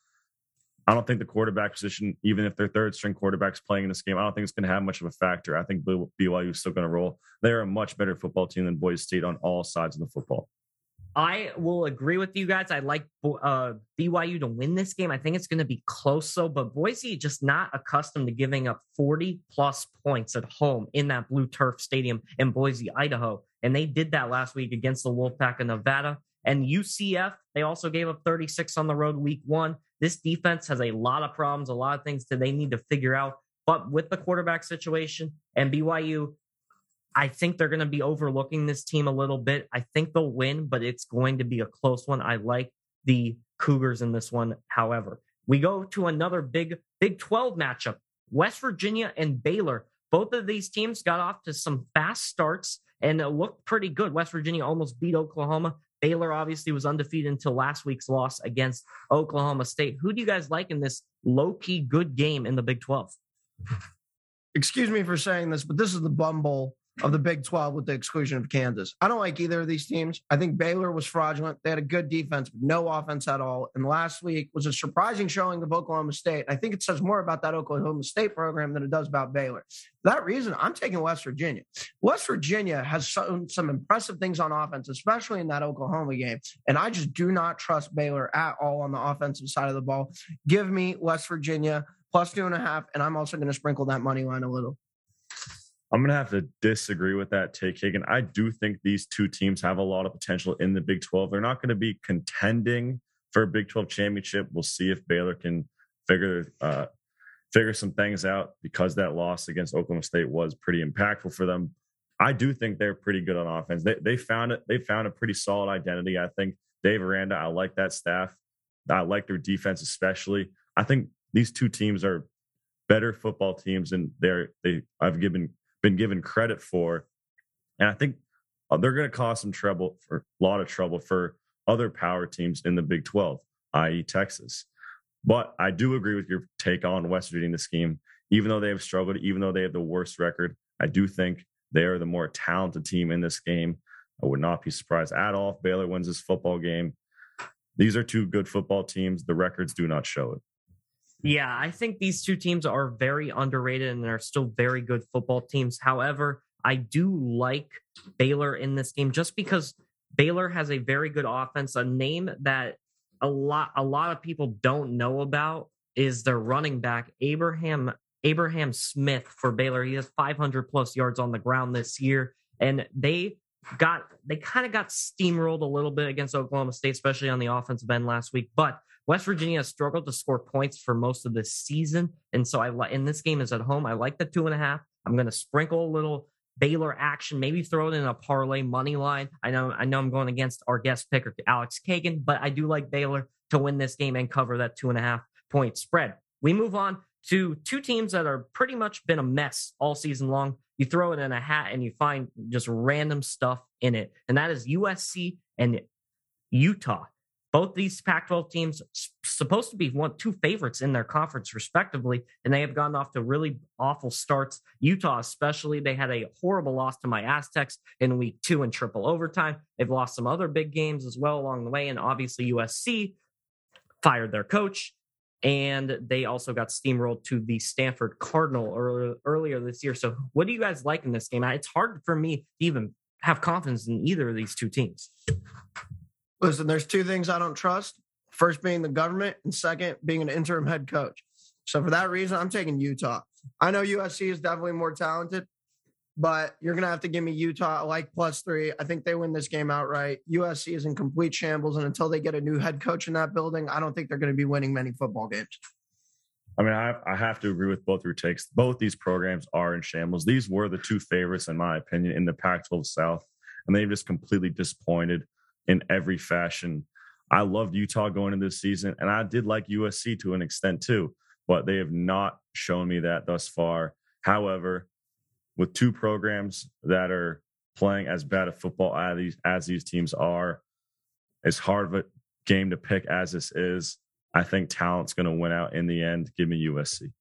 I don't think the quarterback position, even if their third string quarterback's playing in this game, I don't think it's going to have much of a factor. I think BYU is still going to roll. They're a much better football team than Boise State on all sides of the football. I will agree with you guys. I like uh, BYU to win this game. I think it's going to be close, though. But Boise just not accustomed to giving up 40 plus points at home in that blue turf stadium in Boise, Idaho. And they did that last week against the Wolfpack of Nevada. And UCF, they also gave up 36 on the road week one. This defense has a lot of problems, a lot of things that they need to figure out. But with the quarterback situation and BYU, I think they're going to be overlooking this team a little bit. I think they'll win, but it's going to be a close one. I like the Cougars in this one. However, we go to another big Big 12 matchup West Virginia and Baylor. Both of these teams got off to some fast starts and uh, looked pretty good. West Virginia almost beat Oklahoma. Baylor obviously was undefeated until last week's loss against Oklahoma State. Who do you guys like in this low key good game in the Big 12? Excuse me for saying this, but this is the Bumble of the Big 12 with the exclusion of Kansas. I don't like either of these teams. I think Baylor was fraudulent. They had a good defense, but no offense at all. And last week was a surprising showing of Oklahoma State. I think it says more about that Oklahoma State program than it does about Baylor. For that reason, I'm taking West Virginia. West Virginia has some impressive things on offense, especially in that Oklahoma game. And I just do not trust Baylor at all on the offensive side of the ball. Give me West Virginia plus two and a half. And I'm also going to sprinkle that money line a little. I'm going to have to disagree with that take, Kagan. I do think these two teams have a lot of potential in the Big 12. They're not going to be contending for a Big 12 championship. We'll see if Baylor can figure uh, figure some things out because that loss against Oklahoma State was pretty impactful for them. I do think they're pretty good on offense. They, they found it. They found a pretty solid identity. I think Dave Aranda. I like that staff. I like their defense especially. I think these two teams are better football teams, and they're they. I've given been given credit for. And I think uh, they're going to cause some trouble for a lot of trouble for other power teams in the Big 12, i.e., Texas. But I do agree with your take on West Virginia the scheme. Even though they have struggled, even though they have the worst record, I do think they are the more talented team in this game. I would not be surprised at all if Baylor wins this football game. These are two good football teams. The records do not show it. Yeah, I think these two teams are very underrated and they're still very good football teams. However, I do like Baylor in this game just because Baylor has a very good offense. A name that a lot a lot of people don't know about is their running back Abraham Abraham Smith for Baylor. He has 500 plus yards on the ground this year, and they got they kind of got steamrolled a little bit against Oklahoma State, especially on the offensive end last week. But West Virginia has struggled to score points for most of this season, and so I like. In this game is at home. I like the two and a half. I'm going to sprinkle a little Baylor action, maybe throw it in a parlay money line. I know I know I'm going against our guest picker Alex Kagan, but I do like Baylor to win this game and cover that two and a half point spread. We move on to two teams that are pretty much been a mess all season long. You throw it in a hat and you find just random stuff in it, and that is USC and Utah. Both these Pac-12 teams supposed to be one two favorites in their conference respectively, and they have gone off to really awful starts. Utah, especially, they had a horrible loss to my Aztecs in week two in triple overtime. They've lost some other big games as well along the way, and obviously USC fired their coach, and they also got steamrolled to the Stanford Cardinal earlier this year. So, what do you guys like in this game? It's hard for me to even have confidence in either of these two teams. Listen, there's two things I don't trust. First being the government, and second being an interim head coach. So for that reason, I'm taking Utah. I know USC is definitely more talented, but you're gonna have to give me Utah like plus three. I think they win this game outright. USC is in complete shambles, and until they get a new head coach in that building, I don't think they're to be winning many football games. I mean, I, I have to agree with both your takes. Both these programs are in shambles. These were the two favorites, in my opinion, in the Pac 12 South, and they've just completely disappointed in every fashion. I loved Utah going into this season, and I did like USC to an extent too, but they have not shown me that thus far. However, with two programs that are playing as bad a football as these, as these teams are, as hard of a game to pick as this is, I think talent's going to win out in the end. Give me USC.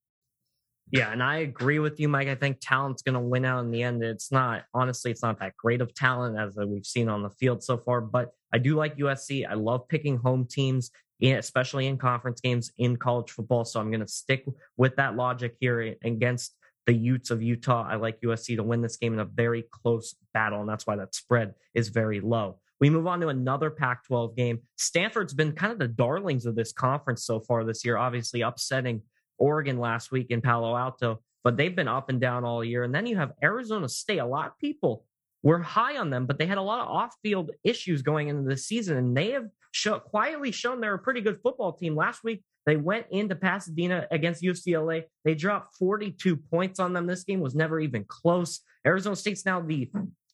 Yeah, and I agree with you, Mike. I think talent's going to win out in the end. It's not, honestly, it's not that great of talent as we've seen on the field so far, but I do like USC. I love picking home teams, especially in conference games in college football. So I'm going to stick with that logic here against the Utes of Utah. I like USC to win this game in a very close battle, and that's why that spread is very low. We move on to another Pac 12 game. Stanford's been kind of the darlings of this conference so far this year, obviously upsetting Oregon last week in Palo Alto, but they've been up and down all year. And then you have Arizona State. A lot of people were high on them, but they had a lot of off field issues going into the season. And they have show, quietly shown they're a pretty good football team. Last week, they went into Pasadena against UCLA. They dropped 42 points on them. This game was never even close. Arizona State's now the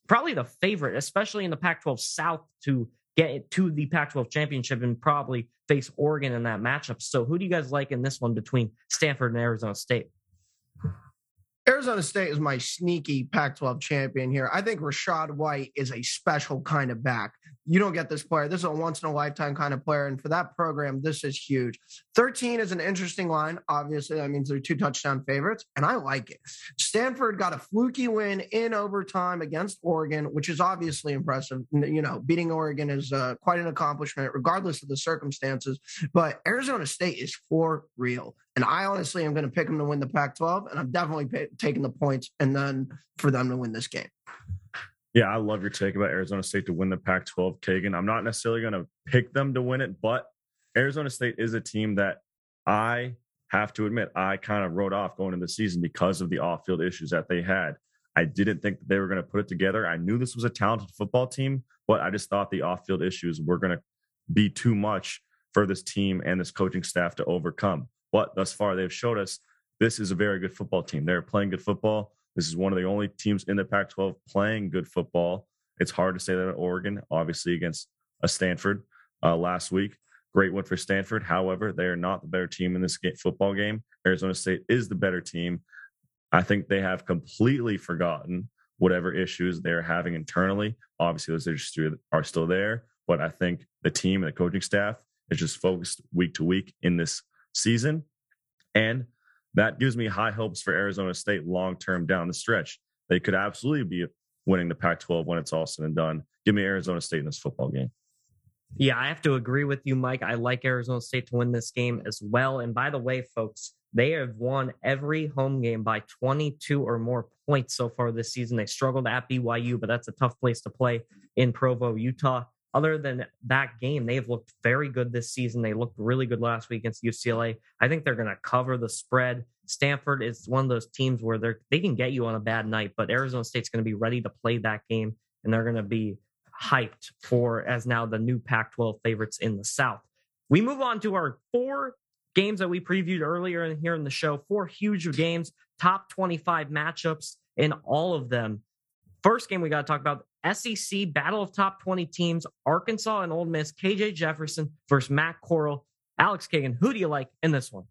probably the favorite, especially in the Pac 12 South, to get to the Pac 12 championship and probably face Oregon in that matchup. So, who do you guys like in this one between Stanford and Arizona State? Arizona State is my sneaky Pac 12 champion here. I think Rachaad White is a special kind of back. You don't get this player. This is a once in a lifetime kind of player. And for that program, this is huge. 13 is an interesting line. Obviously, that means they're two touchdown favorites, and I like it. Stanford got a fluky win in overtime against Oregon, which is obviously impressive. You know, beating Oregon is uh, quite an accomplishment, regardless of the circumstances. But Arizona State is for real. And I honestly am going to pick them to win the Pac 12, and I'm definitely pay- taking the points and then for them to win this game. Yeah, I love your take about Arizona State to win the Pac 12, Kagan. I'm not necessarily going to pick them to win it, but Arizona State is a team that I have to admit I kind of wrote off going into the season because of the off field issues that they had. I didn't think that they were going to put it together. I knew this was a talented football team, but I just thought the off field issues were going to be too much for this team and this coaching staff to overcome. But thus far, they've showed us this is a very good football team. They're playing good football. This is one of the only teams in the Pac 12 playing good football. It's hard to say that at Oregon, obviously, against a Stanford uh, last week. Great win for Stanford. However, they are not the better team in this game, football game. Arizona State is the better team. I think they have completely forgotten whatever issues they're having internally. Obviously, those issues are still there, but I think the team and the coaching staff is just focused week to week in this season. And that gives me high hopes for Arizona State long term down the stretch. They could absolutely be winning the Pac 12 when it's all said and done. Give me Arizona State in this football game. Yeah, I have to agree with you, Mike. I like Arizona State to win this game as well. And by the way, folks, they have won every home game by 22 or more points so far this season. They struggled at BYU, but that's a tough place to play in Provo, Utah other than that game, they've looked very good this season. They looked really good last week against UCLA. I think they're going to cover the spread. Stanford is one of those teams where they're they can get you on a bad night, but Arizona State's going to be ready to play that game, and they're going to be hyped for as now the new Pac-12 favorites in the South. We move on to our four games that we previewed earlier in here in the show. Four huge games, top 25 matchups in all of them. First game we got to talk about SEC Battle of Top 20 Teams, Arkansas and Ole Miss, KJ Jefferson versus Matt Corral. Alex Kagan, who do you like in this one?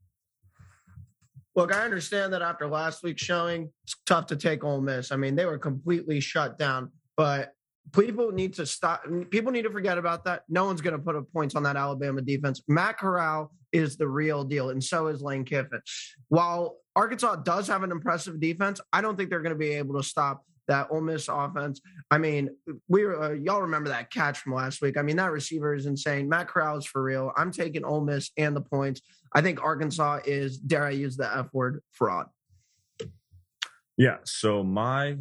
Look, I understand that after last week's showing, it's tough to take Ole Miss. I mean, they were completely shut down, but people need to stop. People need to forget about that. No one's going to put up points on that Alabama defense. Matt Corral is the real deal, and so is Lane Kiffin. While Arkansas does have an impressive defense, I don't think they're going to be able to stop that Ole Miss offense. I mean, we uh, y'all remember that catch from last week. I mean, that receiver is insane. Matt is for real. I'm taking Ole Miss and the points. I think Arkansas is, dare I use the F word, fraud. Yeah. So my,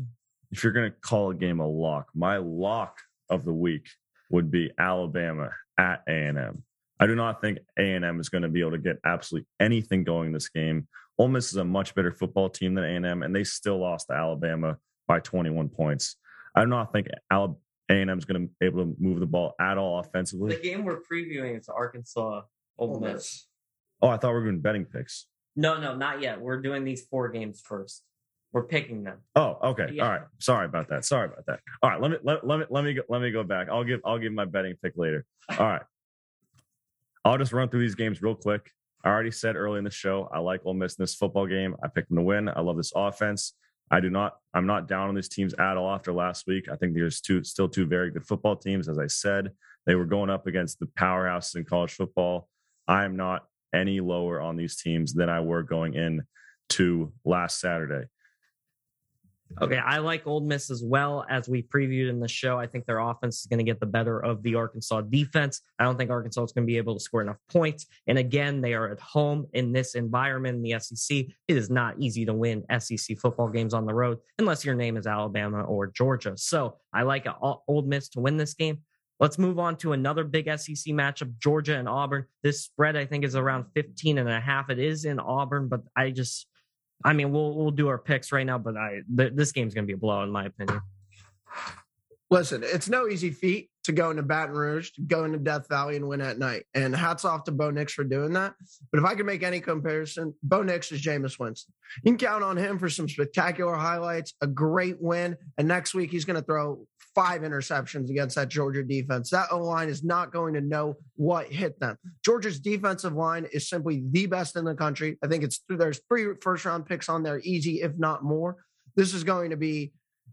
if you're going to call a game a lock, my lock of the week would be Alabama at A&M. I do not think A&M is going to be able to get absolutely anything going in this game. Ole Miss is a much better football team than A&M, and they still lost to Alabama by 21 points. I do not think Alabama A&M is going to be able to move the ball at all offensively. The game we're previewing is Arkansas Ole Miss. Oh, I thought we were doing betting picks. No, no, not yet. We're doing these four games first. We're picking them. Oh, okay. Yeah. All right. Sorry about that. Sorry about that. All right. Let me let, let me let me go, let me go back. I'll give I'll give my betting pick later. All right. I'll just run through these games real quick. I already said early in the show I like Ole Miss in this football game. I picked them to win. I love this offense. I do not. I'm not down on these teams at all after last week. I think there's two still two very good football teams. As I said, they were going up against the powerhouses in college football. I am not any lower on these teams than I were going in to last Saturday. Okay, I like Ole Miss as well as we previewed in the show. I think their offense is going to get the better of the Arkansas defense. I don't think Arkansas is going to be able to score enough points. And again, they are at home in this environment in the SEC. It is not easy to win SEC football games on the road unless your name is Alabama or Georgia. So I like Ole Miss to win this game. Let's move on to another big SEC matchup, Georgia and Auburn. This spread, I think, is around 15 and a half. It is in Auburn, but I just I mean, we'll we'll do our picks right now, but I th- this game's going to be a blowout in my opinion. Listen, it's no easy feat to go into Baton Rouge, to go into Death Valley and win at night. And hats off to Bo Nix for doing that. But if I could make any comparison, Bo Nix is Jameis Winston. You can count on him for some spectacular highlights, a great win. And next week, he's going to throw five interceptions against that Georgia defense. That O line is not going to know what hit them. Georgia's defensive line is simply the best in the country. I think it's there's three first round picks on there, easy, if not more. This is going to be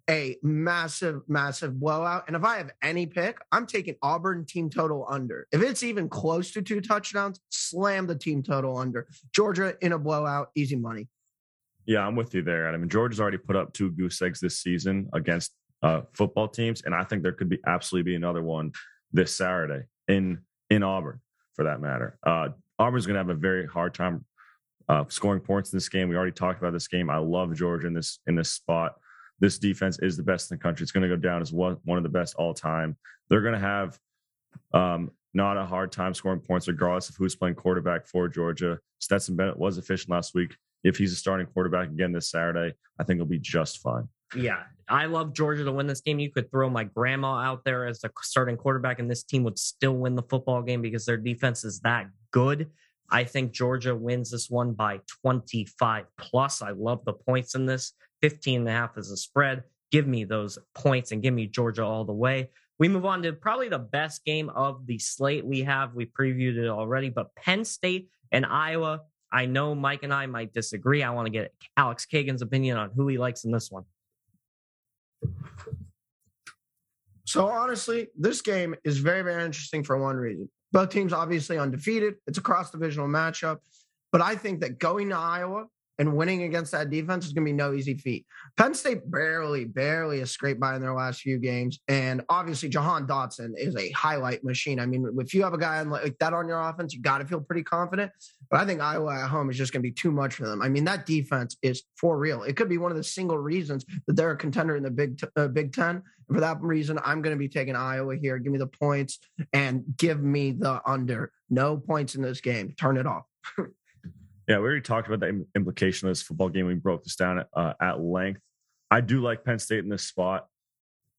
a massive, massive blowout. And if I have any pick, I'm taking Auburn team total under. If it's even close to two touchdowns, slam the team total under. Georgia in a blowout, easy money. Yeah, I'm with you there. I mean, Georgia's already put up two goose eggs this season against uh, football teams, and I think there could be absolutely be another one this Saturday in in Auburn, for that matter. Uh, Auburn's going to have a very hard time uh, scoring points in this game. We already talked about this game. I love Georgia in this in this spot this defense is the best in the country. It's going to go down as one, one of the best all time. They're going to have um, not a hard time scoring points, regardless of who's playing quarterback for Georgia. Stetson Bennett was efficient last week. If he's a starting quarterback again this Saturday, I think he'll be just fine. Yeah, I love Georgia to win this game. You could throw my grandma out there as the starting quarterback, and this team would still win the football game because their defense is that good. I think Georgia wins this one by 25 plus. I love the points in this. 15 and a half is a spread. Give me those points and give me Georgia all the way. We move on to probably the best game of the slate we have. We previewed it already, but Penn State and Iowa. I know Mike and I might disagree. I want to get Alex Kagan's opinion on who he likes in this one. So honestly, this game is very, very interesting for one reason. Both teams obviously undefeated. It's a cross divisional matchup. But I think that going to Iowa and winning against that defense is going to be no easy feat. Penn State barely, barely has scraped by in their last few games. And obviously, Jahan Dotson is a highlight machine. I mean, if you have a guy like that on your offense, you got to feel pretty confident. But I think Iowa at home is just going to be too much for them. I mean, that defense is for real. It could be one of the single reasons that they're a contender in the Big, uh, Big Ten. And for that reason, I'm going to be taking Iowa here. Give me the points and give me the under. No points in this game. Turn it off. Yeah, we already talked about the implication of this football game. We broke this down uh, at length. I do like Penn State in this spot.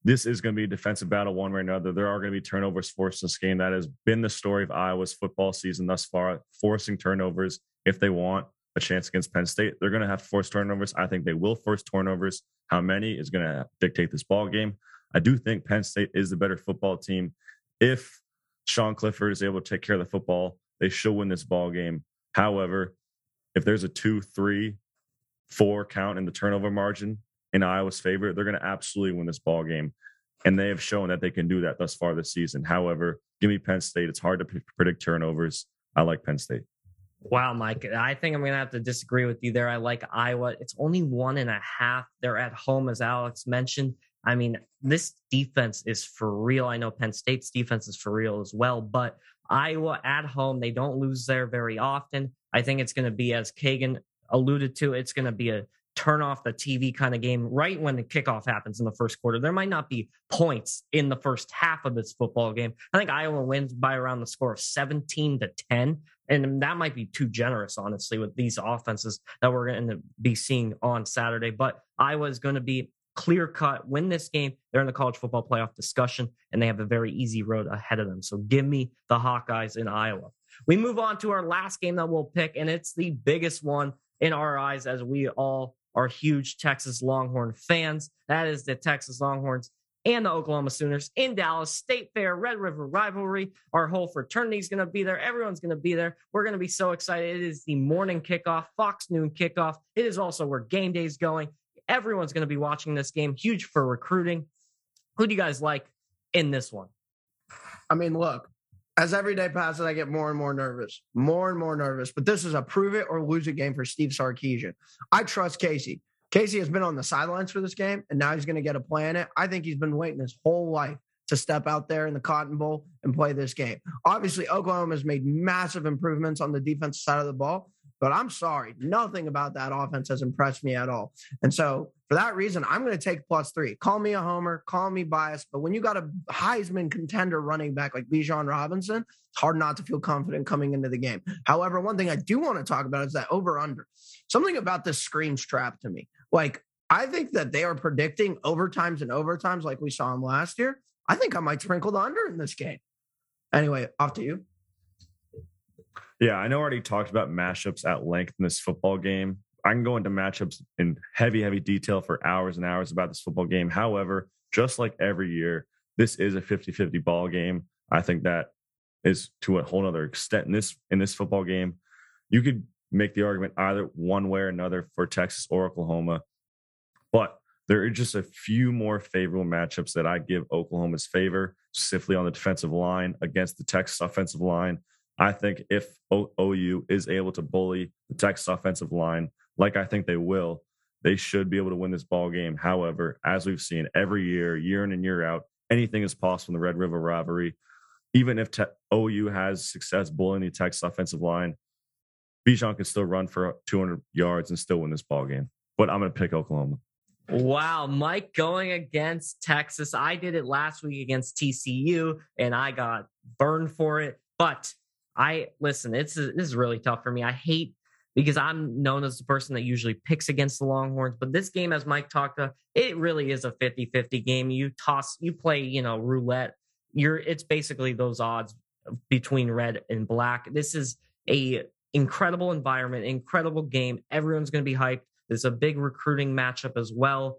This is going to be a defensive battle one way or another. There are going to be turnovers forced in this game. That has been the story of Iowa's football season thus far, forcing turnovers if they want a chance against Penn State. They're going to have to force turnovers. I think they will force turnovers. How many is going to dictate this ball game. I do think Penn State is the better football team. If Sean Clifford is able to take care of the football, they should win this ball game. However, if there's a two, three, four count in the turnover margin in Iowa's favor, they're going to absolutely win this ball game. And they have shown that they can do that thus far this season. However, give me Penn State. It's hard to p- predict turnovers. I like Penn State. Wow, Mike. I think I'm going to have to disagree with you there. I like Iowa. It's only one and a half. They're at home, as Alex mentioned. I mean, this defense is for real. I know Penn State's defense is for real as well, but Iowa at home, they don't lose there very often. I think it's going to be, as Kagan alluded to, it's going to be a turn off the TV kind of game right when the kickoff happens in the first quarter. There might not be points in the first half of this football game. I think Iowa wins by around the score of 17 to 10. And that might be too generous, honestly, with these offenses that we're going to be seeing on Saturday. But Iowa is going to be clear cut, win this game. They're in the college football playoff discussion, and they have a very easy road ahead of them. So give me the Hawkeyes in Iowa. We move on to our last game that we'll pick, and it's the biggest one in our eyes as we all are huge Texas Longhorn fans. That is the Texas Longhorns and the Oklahoma Sooners in Dallas, State Fair, Red River rivalry. Our whole fraternity is going to be there. Everyone's going to be there. We're going to be so excited. It is the morning kickoff, Fox noon kickoff. It is also where game day is going. Everyone's going to be watching this game. Huge for recruiting. Who do you guys like in this one? I mean, look, as every day passes, I get more and more nervous, more and more nervous. But this is a prove it or lose it game for Steve Sarkisian. I trust Casey. Casey has been on the sidelines for this game, and now he's going to get a play in it. I think he's been waiting his whole life to step out there in the Cotton Bowl and play this game. Obviously, Oklahoma has made massive improvements on the defensive side of the ball, but I'm sorry, nothing about that offense has impressed me at all. And so, for that reason, I'm going to take plus three. Call me a homer, call me biased, but when you got a Heisman contender running back like Bijan Robinson, it's hard not to feel confident coming into the game. However, one thing I do want to talk about is that over under. Something about this screams trap to me. Like, I think that they are predicting overtimes and overtimes like we saw them last year. I think I might sprinkle the under in this game. Anyway, off to you. Yeah, I know I already talked about matchups at length in this football game. I can go into matchups in heavy, heavy detail for hours and hours about this football game. However, just like every year, this is a 50-50 ball game. I think that is to a whole other extent in this in this football game. You could make the argument either one way or another for Texas or Oklahoma, but there are just a few more favorable matchups that I give Oklahoma's favor, specifically on the defensive line against the Texas offensive line. I think if OU is able to bully the Texas offensive line, like I think they will, they should be able to win this ball game. However, as we've seen every year, year in and year out, anything is possible in the Red River rivalry. Even if te- OU has success bullying the Texas offensive line, Bijan can still run for 200 yards and still win this ball game. But I'm going to pick Oklahoma. Wow, Mike going against Texas. I did it last week against TCU and I got burned for it. But I listen, it's this is really tough for me. I hate because I'm known as the person that usually picks against the Longhorns, but this game as Mike talked about, it really is a 50-50 game. You toss you play, you know, roulette. You're it's basically those odds between red and black. This is a incredible environment, incredible game. Everyone's going to be hyped. There's a big recruiting matchup as well.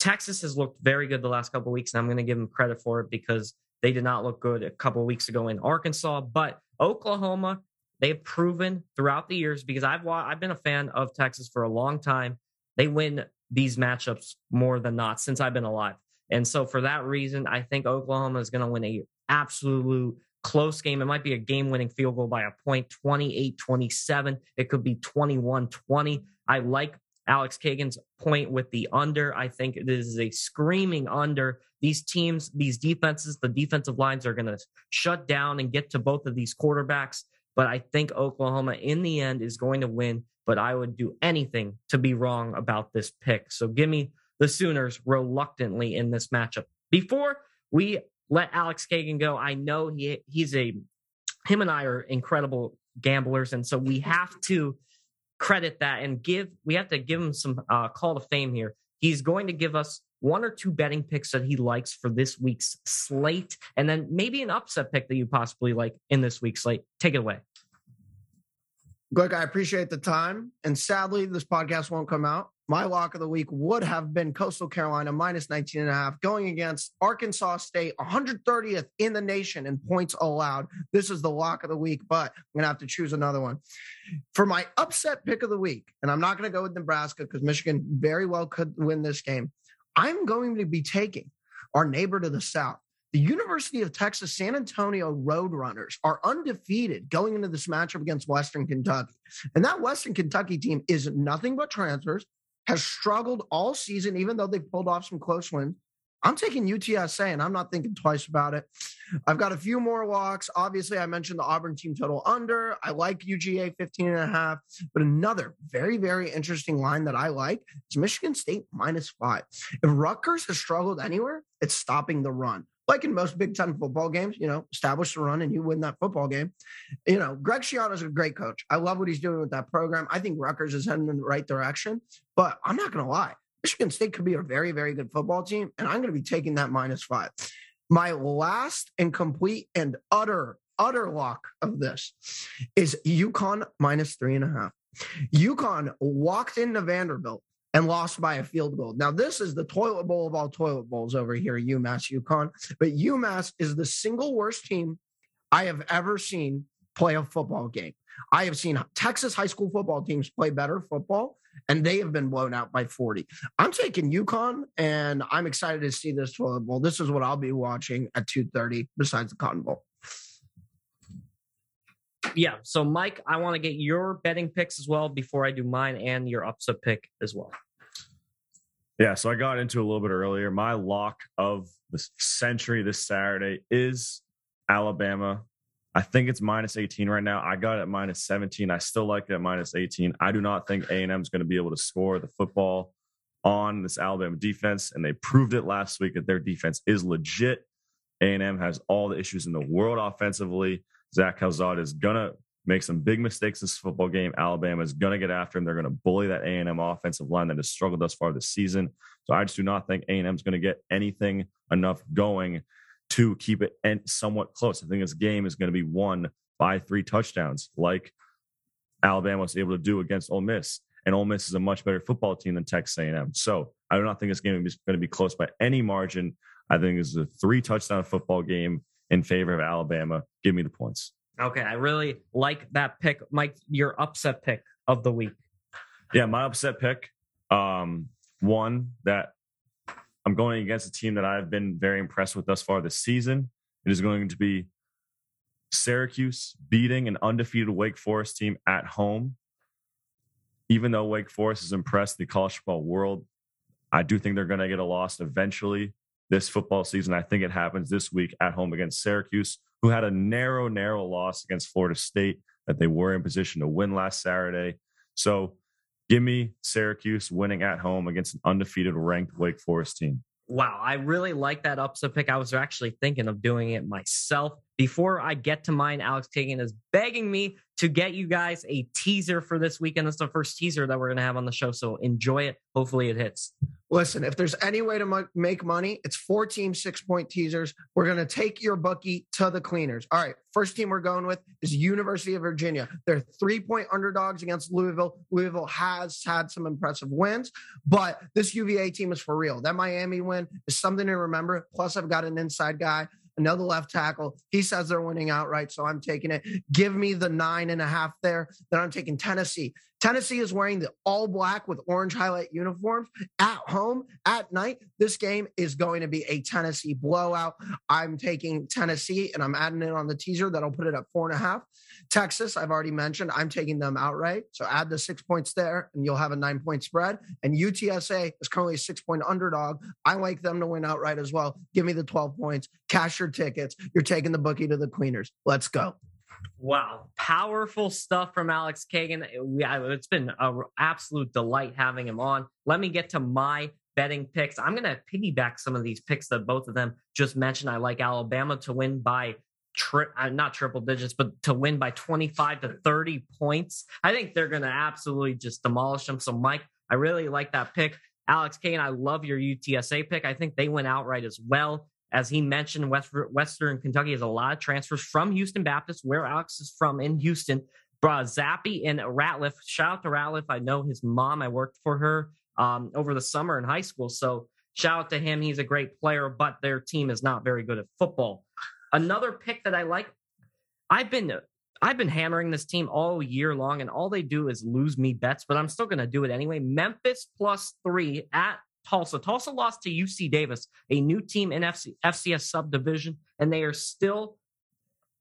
Texas has looked very good the last couple weeks, and I'm going to give them credit for it because they did not look good a couple weeks ago in Arkansas. But Oklahoma, they've proven throughout the years because I've I've been a fan of Texas for a long time. They win these matchups more than not since I've been alive. And so for that reason, I think Oklahoma is going to win a absolute close game. It might be a game winning field goal by a point, 28 27. It could be 21 20. I like Alex Kagan's point with the under. I think this is a screaming under. These teams, these defenses, the defensive lines are going to shut down and get to both of these quarterbacks. But I think Oklahoma in the end is going to win. But I would do anything to be wrong about this pick. So give me the Sooners reluctantly in this matchup. Before we let Alex Kagan go, I know he he's a him and I are incredible gamblers, and so we have to credit that and give we have to give him some uh, call to fame here. He's going to give us one or two betting picks that he likes for this week's slate, and then maybe an upset pick that you possibly like in this week's slate. Take it away. Greg, I appreciate the time. And sadly, this podcast won't come out. My lock of the week would have been Coastal Carolina minus 19 and a half going against Arkansas State, 130th in the nation in points allowed. This is the lock of the week, but I'm going to have to choose another one. For my upset pick of the week, and I'm not going to go with Nebraska because Michigan very well could win this game. I'm going to be taking our neighbor to the south, the University of Texas San Antonio Roadrunners are undefeated going into this matchup against Western Kentucky. And that Western Kentucky team is nothing but transfers, has struggled all season, even though they've pulled off some close wins. I'm taking UTSA and I'm not thinking twice about it. I've got a few more walks. Obviously, I mentioned the Auburn team total under. I like UGA 15 and a half, but another very, very interesting line that I like is Michigan State minus five. If Rutgers has struggled anywhere, it's stopping the run like in most Big Ten football games, you know, establish the run and you win that football game. You know, Greg Schiano is a great coach. I love what he's doing with that program. I think Rutgers is heading in the right direction, but I'm not going to lie. Michigan State could be a very, very good football team, and I'm going to be taking that minus five. My last and complete and utter utter lock of this is UConn minus three and a half. UConn walked into Vanderbilt and lost by a field goal. Now, this is the toilet bowl of all toilet bowls over here, UMass UConn. But UMass is the single worst team I have ever seen play a football game. I have seen Texas high school football teams play better football, and they have been blown out by 40. I'm taking UConn, and I'm excited to see this toilet bowl. This is what I'll be watching at 2:30, besides the Cotton Bowl. Yeah. So, Mike, I want to get your betting picks as well before I do mine and your upset pick as well. Yeah, so I got into a little bit earlier. My lock of the century this Saturday is Alabama. I think it's minus 18 right now. I got it at minus 17. I still like it at minus 18. I do not think A&M is going to be able to score the football on this Alabama defense, and they proved it last week that their defense is legit. A&M has all the issues in the world offensively. Zach Calzada is going to make some big mistakes in this football game. Alabama is going to get after him. They're going to bully that A&M offensive line that has struggled thus far this season. So I just do not think A&M is going to get anything enough going to keep it somewhat close. I think this game is going to be won by three touchdowns, like Alabama was able to do against Ole Miss. And Ole Miss is a much better football team than Texas A&M. So I do not think this game is going to be close by any margin. I think it's a three touchdown football game in favor of Alabama. Give me the points. Okay, I really like that pick, Mike. Your upset pick of the week. Yeah, my upset pick. Um, one that I'm going against a team that I've been very impressed with thus far this season. It is going to be Syracuse beating an undefeated Wake Forest team at home. Even though Wake Forest has impressed the college football world, I do think they're going to get a loss eventually this football season. I think it happens this week at home against Syracuse, who had a narrow, narrow loss against Florida State that they were in position to win last Saturday. So give me Syracuse winning at home against an undefeated ranked Wake Forest team. Wow, I really like that upset pick. I was actually thinking of doing it myself. Before I get to mine, Alex Kagan is begging me to get you guys a teaser for this weekend. It's the first teaser that we're going to have on the show. So enjoy it. Hopefully it hits. Listen, if there's any way to make money, it's four team six point teasers. We're going to take your bookie to the cleaners. All right. First team we're going with is University of Virginia. They're three point underdogs against Louisville. Louisville has had some impressive wins, but this UVA team is for real. That Miami win is something to remember. Plus, I've got an inside guy another left tackle. He says they're winning outright, so I'm taking it. Give me the nine and a half there. Then I'm taking Tennessee. Tennessee is wearing the all black with orange highlight uniforms at home at night. This game is going to be a Tennessee blowout. I'm taking Tennessee and I'm adding it on the teaser. That'll put it at four and a half. Texas, I've already mentioned, I'm taking them outright. So add the six points there and you'll have a nine point spread. And UTSA is currently a six point underdog. I like them to win outright as well. Give me the 12 points, cash your tickets. You're taking the bookie to the cleaners. Let's go. Wow, powerful stuff from Alex Kagan. It's been an absolute delight having him on. Let me get to my betting picks. I'm going to piggyback some of these picks that both of them just mentioned. I like Alabama to win by tri- uh, not triple digits, but to win by 25 to 30 points. I think they're going to absolutely just demolish them. So, Mike, I really like that pick. Alex Kagan, I love your UTSA pick. I think they went outright as well. As he mentioned, West, Western Kentucky has a lot of transfers from Houston Baptist, where Alex is from in Houston. Brought Zappe and Ratliff. Shout out to Ratliff. I know his mom. I worked for her um, over the summer in high school. So shout out to him. He's a great player, but their team is not very good at football. Another pick that I like, I've been I've been hammering this team all year long, and all they do is lose me bets, but I'm still going to do it anyway. Memphis plus three at Tulsa. Tulsa lost to UC Davis, a new team in FC, FCS subdivision, and they are still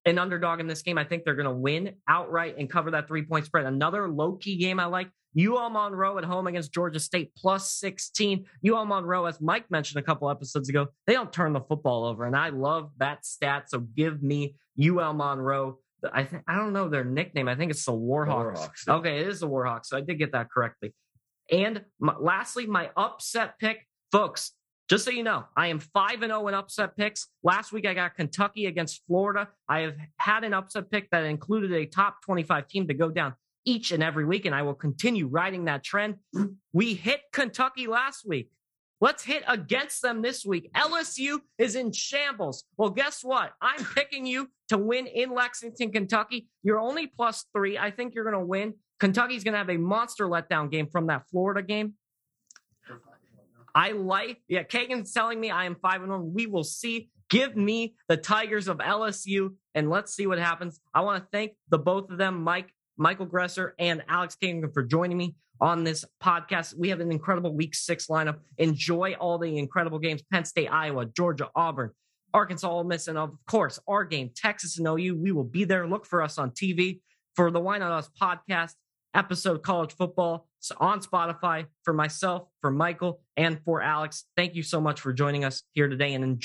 an underdog in this game. I think they're going to win outright and cover that three point spread. Another low key game I like. UL Monroe at home against Georgia State plus 16. UL Monroe, as Mike mentioned a couple episodes ago, they don't turn the football over. And I love that stat. So give me UL Monroe. I think I don't know their nickname. I think it's the Warhawks. Warhawks yeah. Okay, it is the Warhawks. So I did get that correctly. And my, lastly, my upset pick, folks. Just so you know, I am 5 and 0 in upset picks. Last week I got Kentucky against Florida. I have had an upset pick that included a top 25 team to go down each and every week, and I will continue riding that trend. We hit Kentucky last week. Let's hit against them this week. LSU is in shambles. Well, guess what? I'm picking you to win in Lexington, Kentucky. You're only plus three. I think you're going to win. Kentucky's going to have a monster letdown game from that Florida game. I like, yeah, Kagan's telling me I am five and one. We will see. Give me the Tigers of LSU and let's see what happens. I want to thank the both of them, Mike, Michael Gresser, and Alex Kagan, for joining me on this podcast. We have an incredible week six lineup. Enjoy all the incredible games Penn State, Iowa, Georgia, Auburn, Arkansas, Ole Miss, and of course, our game, Texas and OU. We will be there. Look for us on TV for the Why Not Us podcast episode college football on Spotify for myself, for Michael, and for Alex. Thank you so much for joining us here today and enjoy.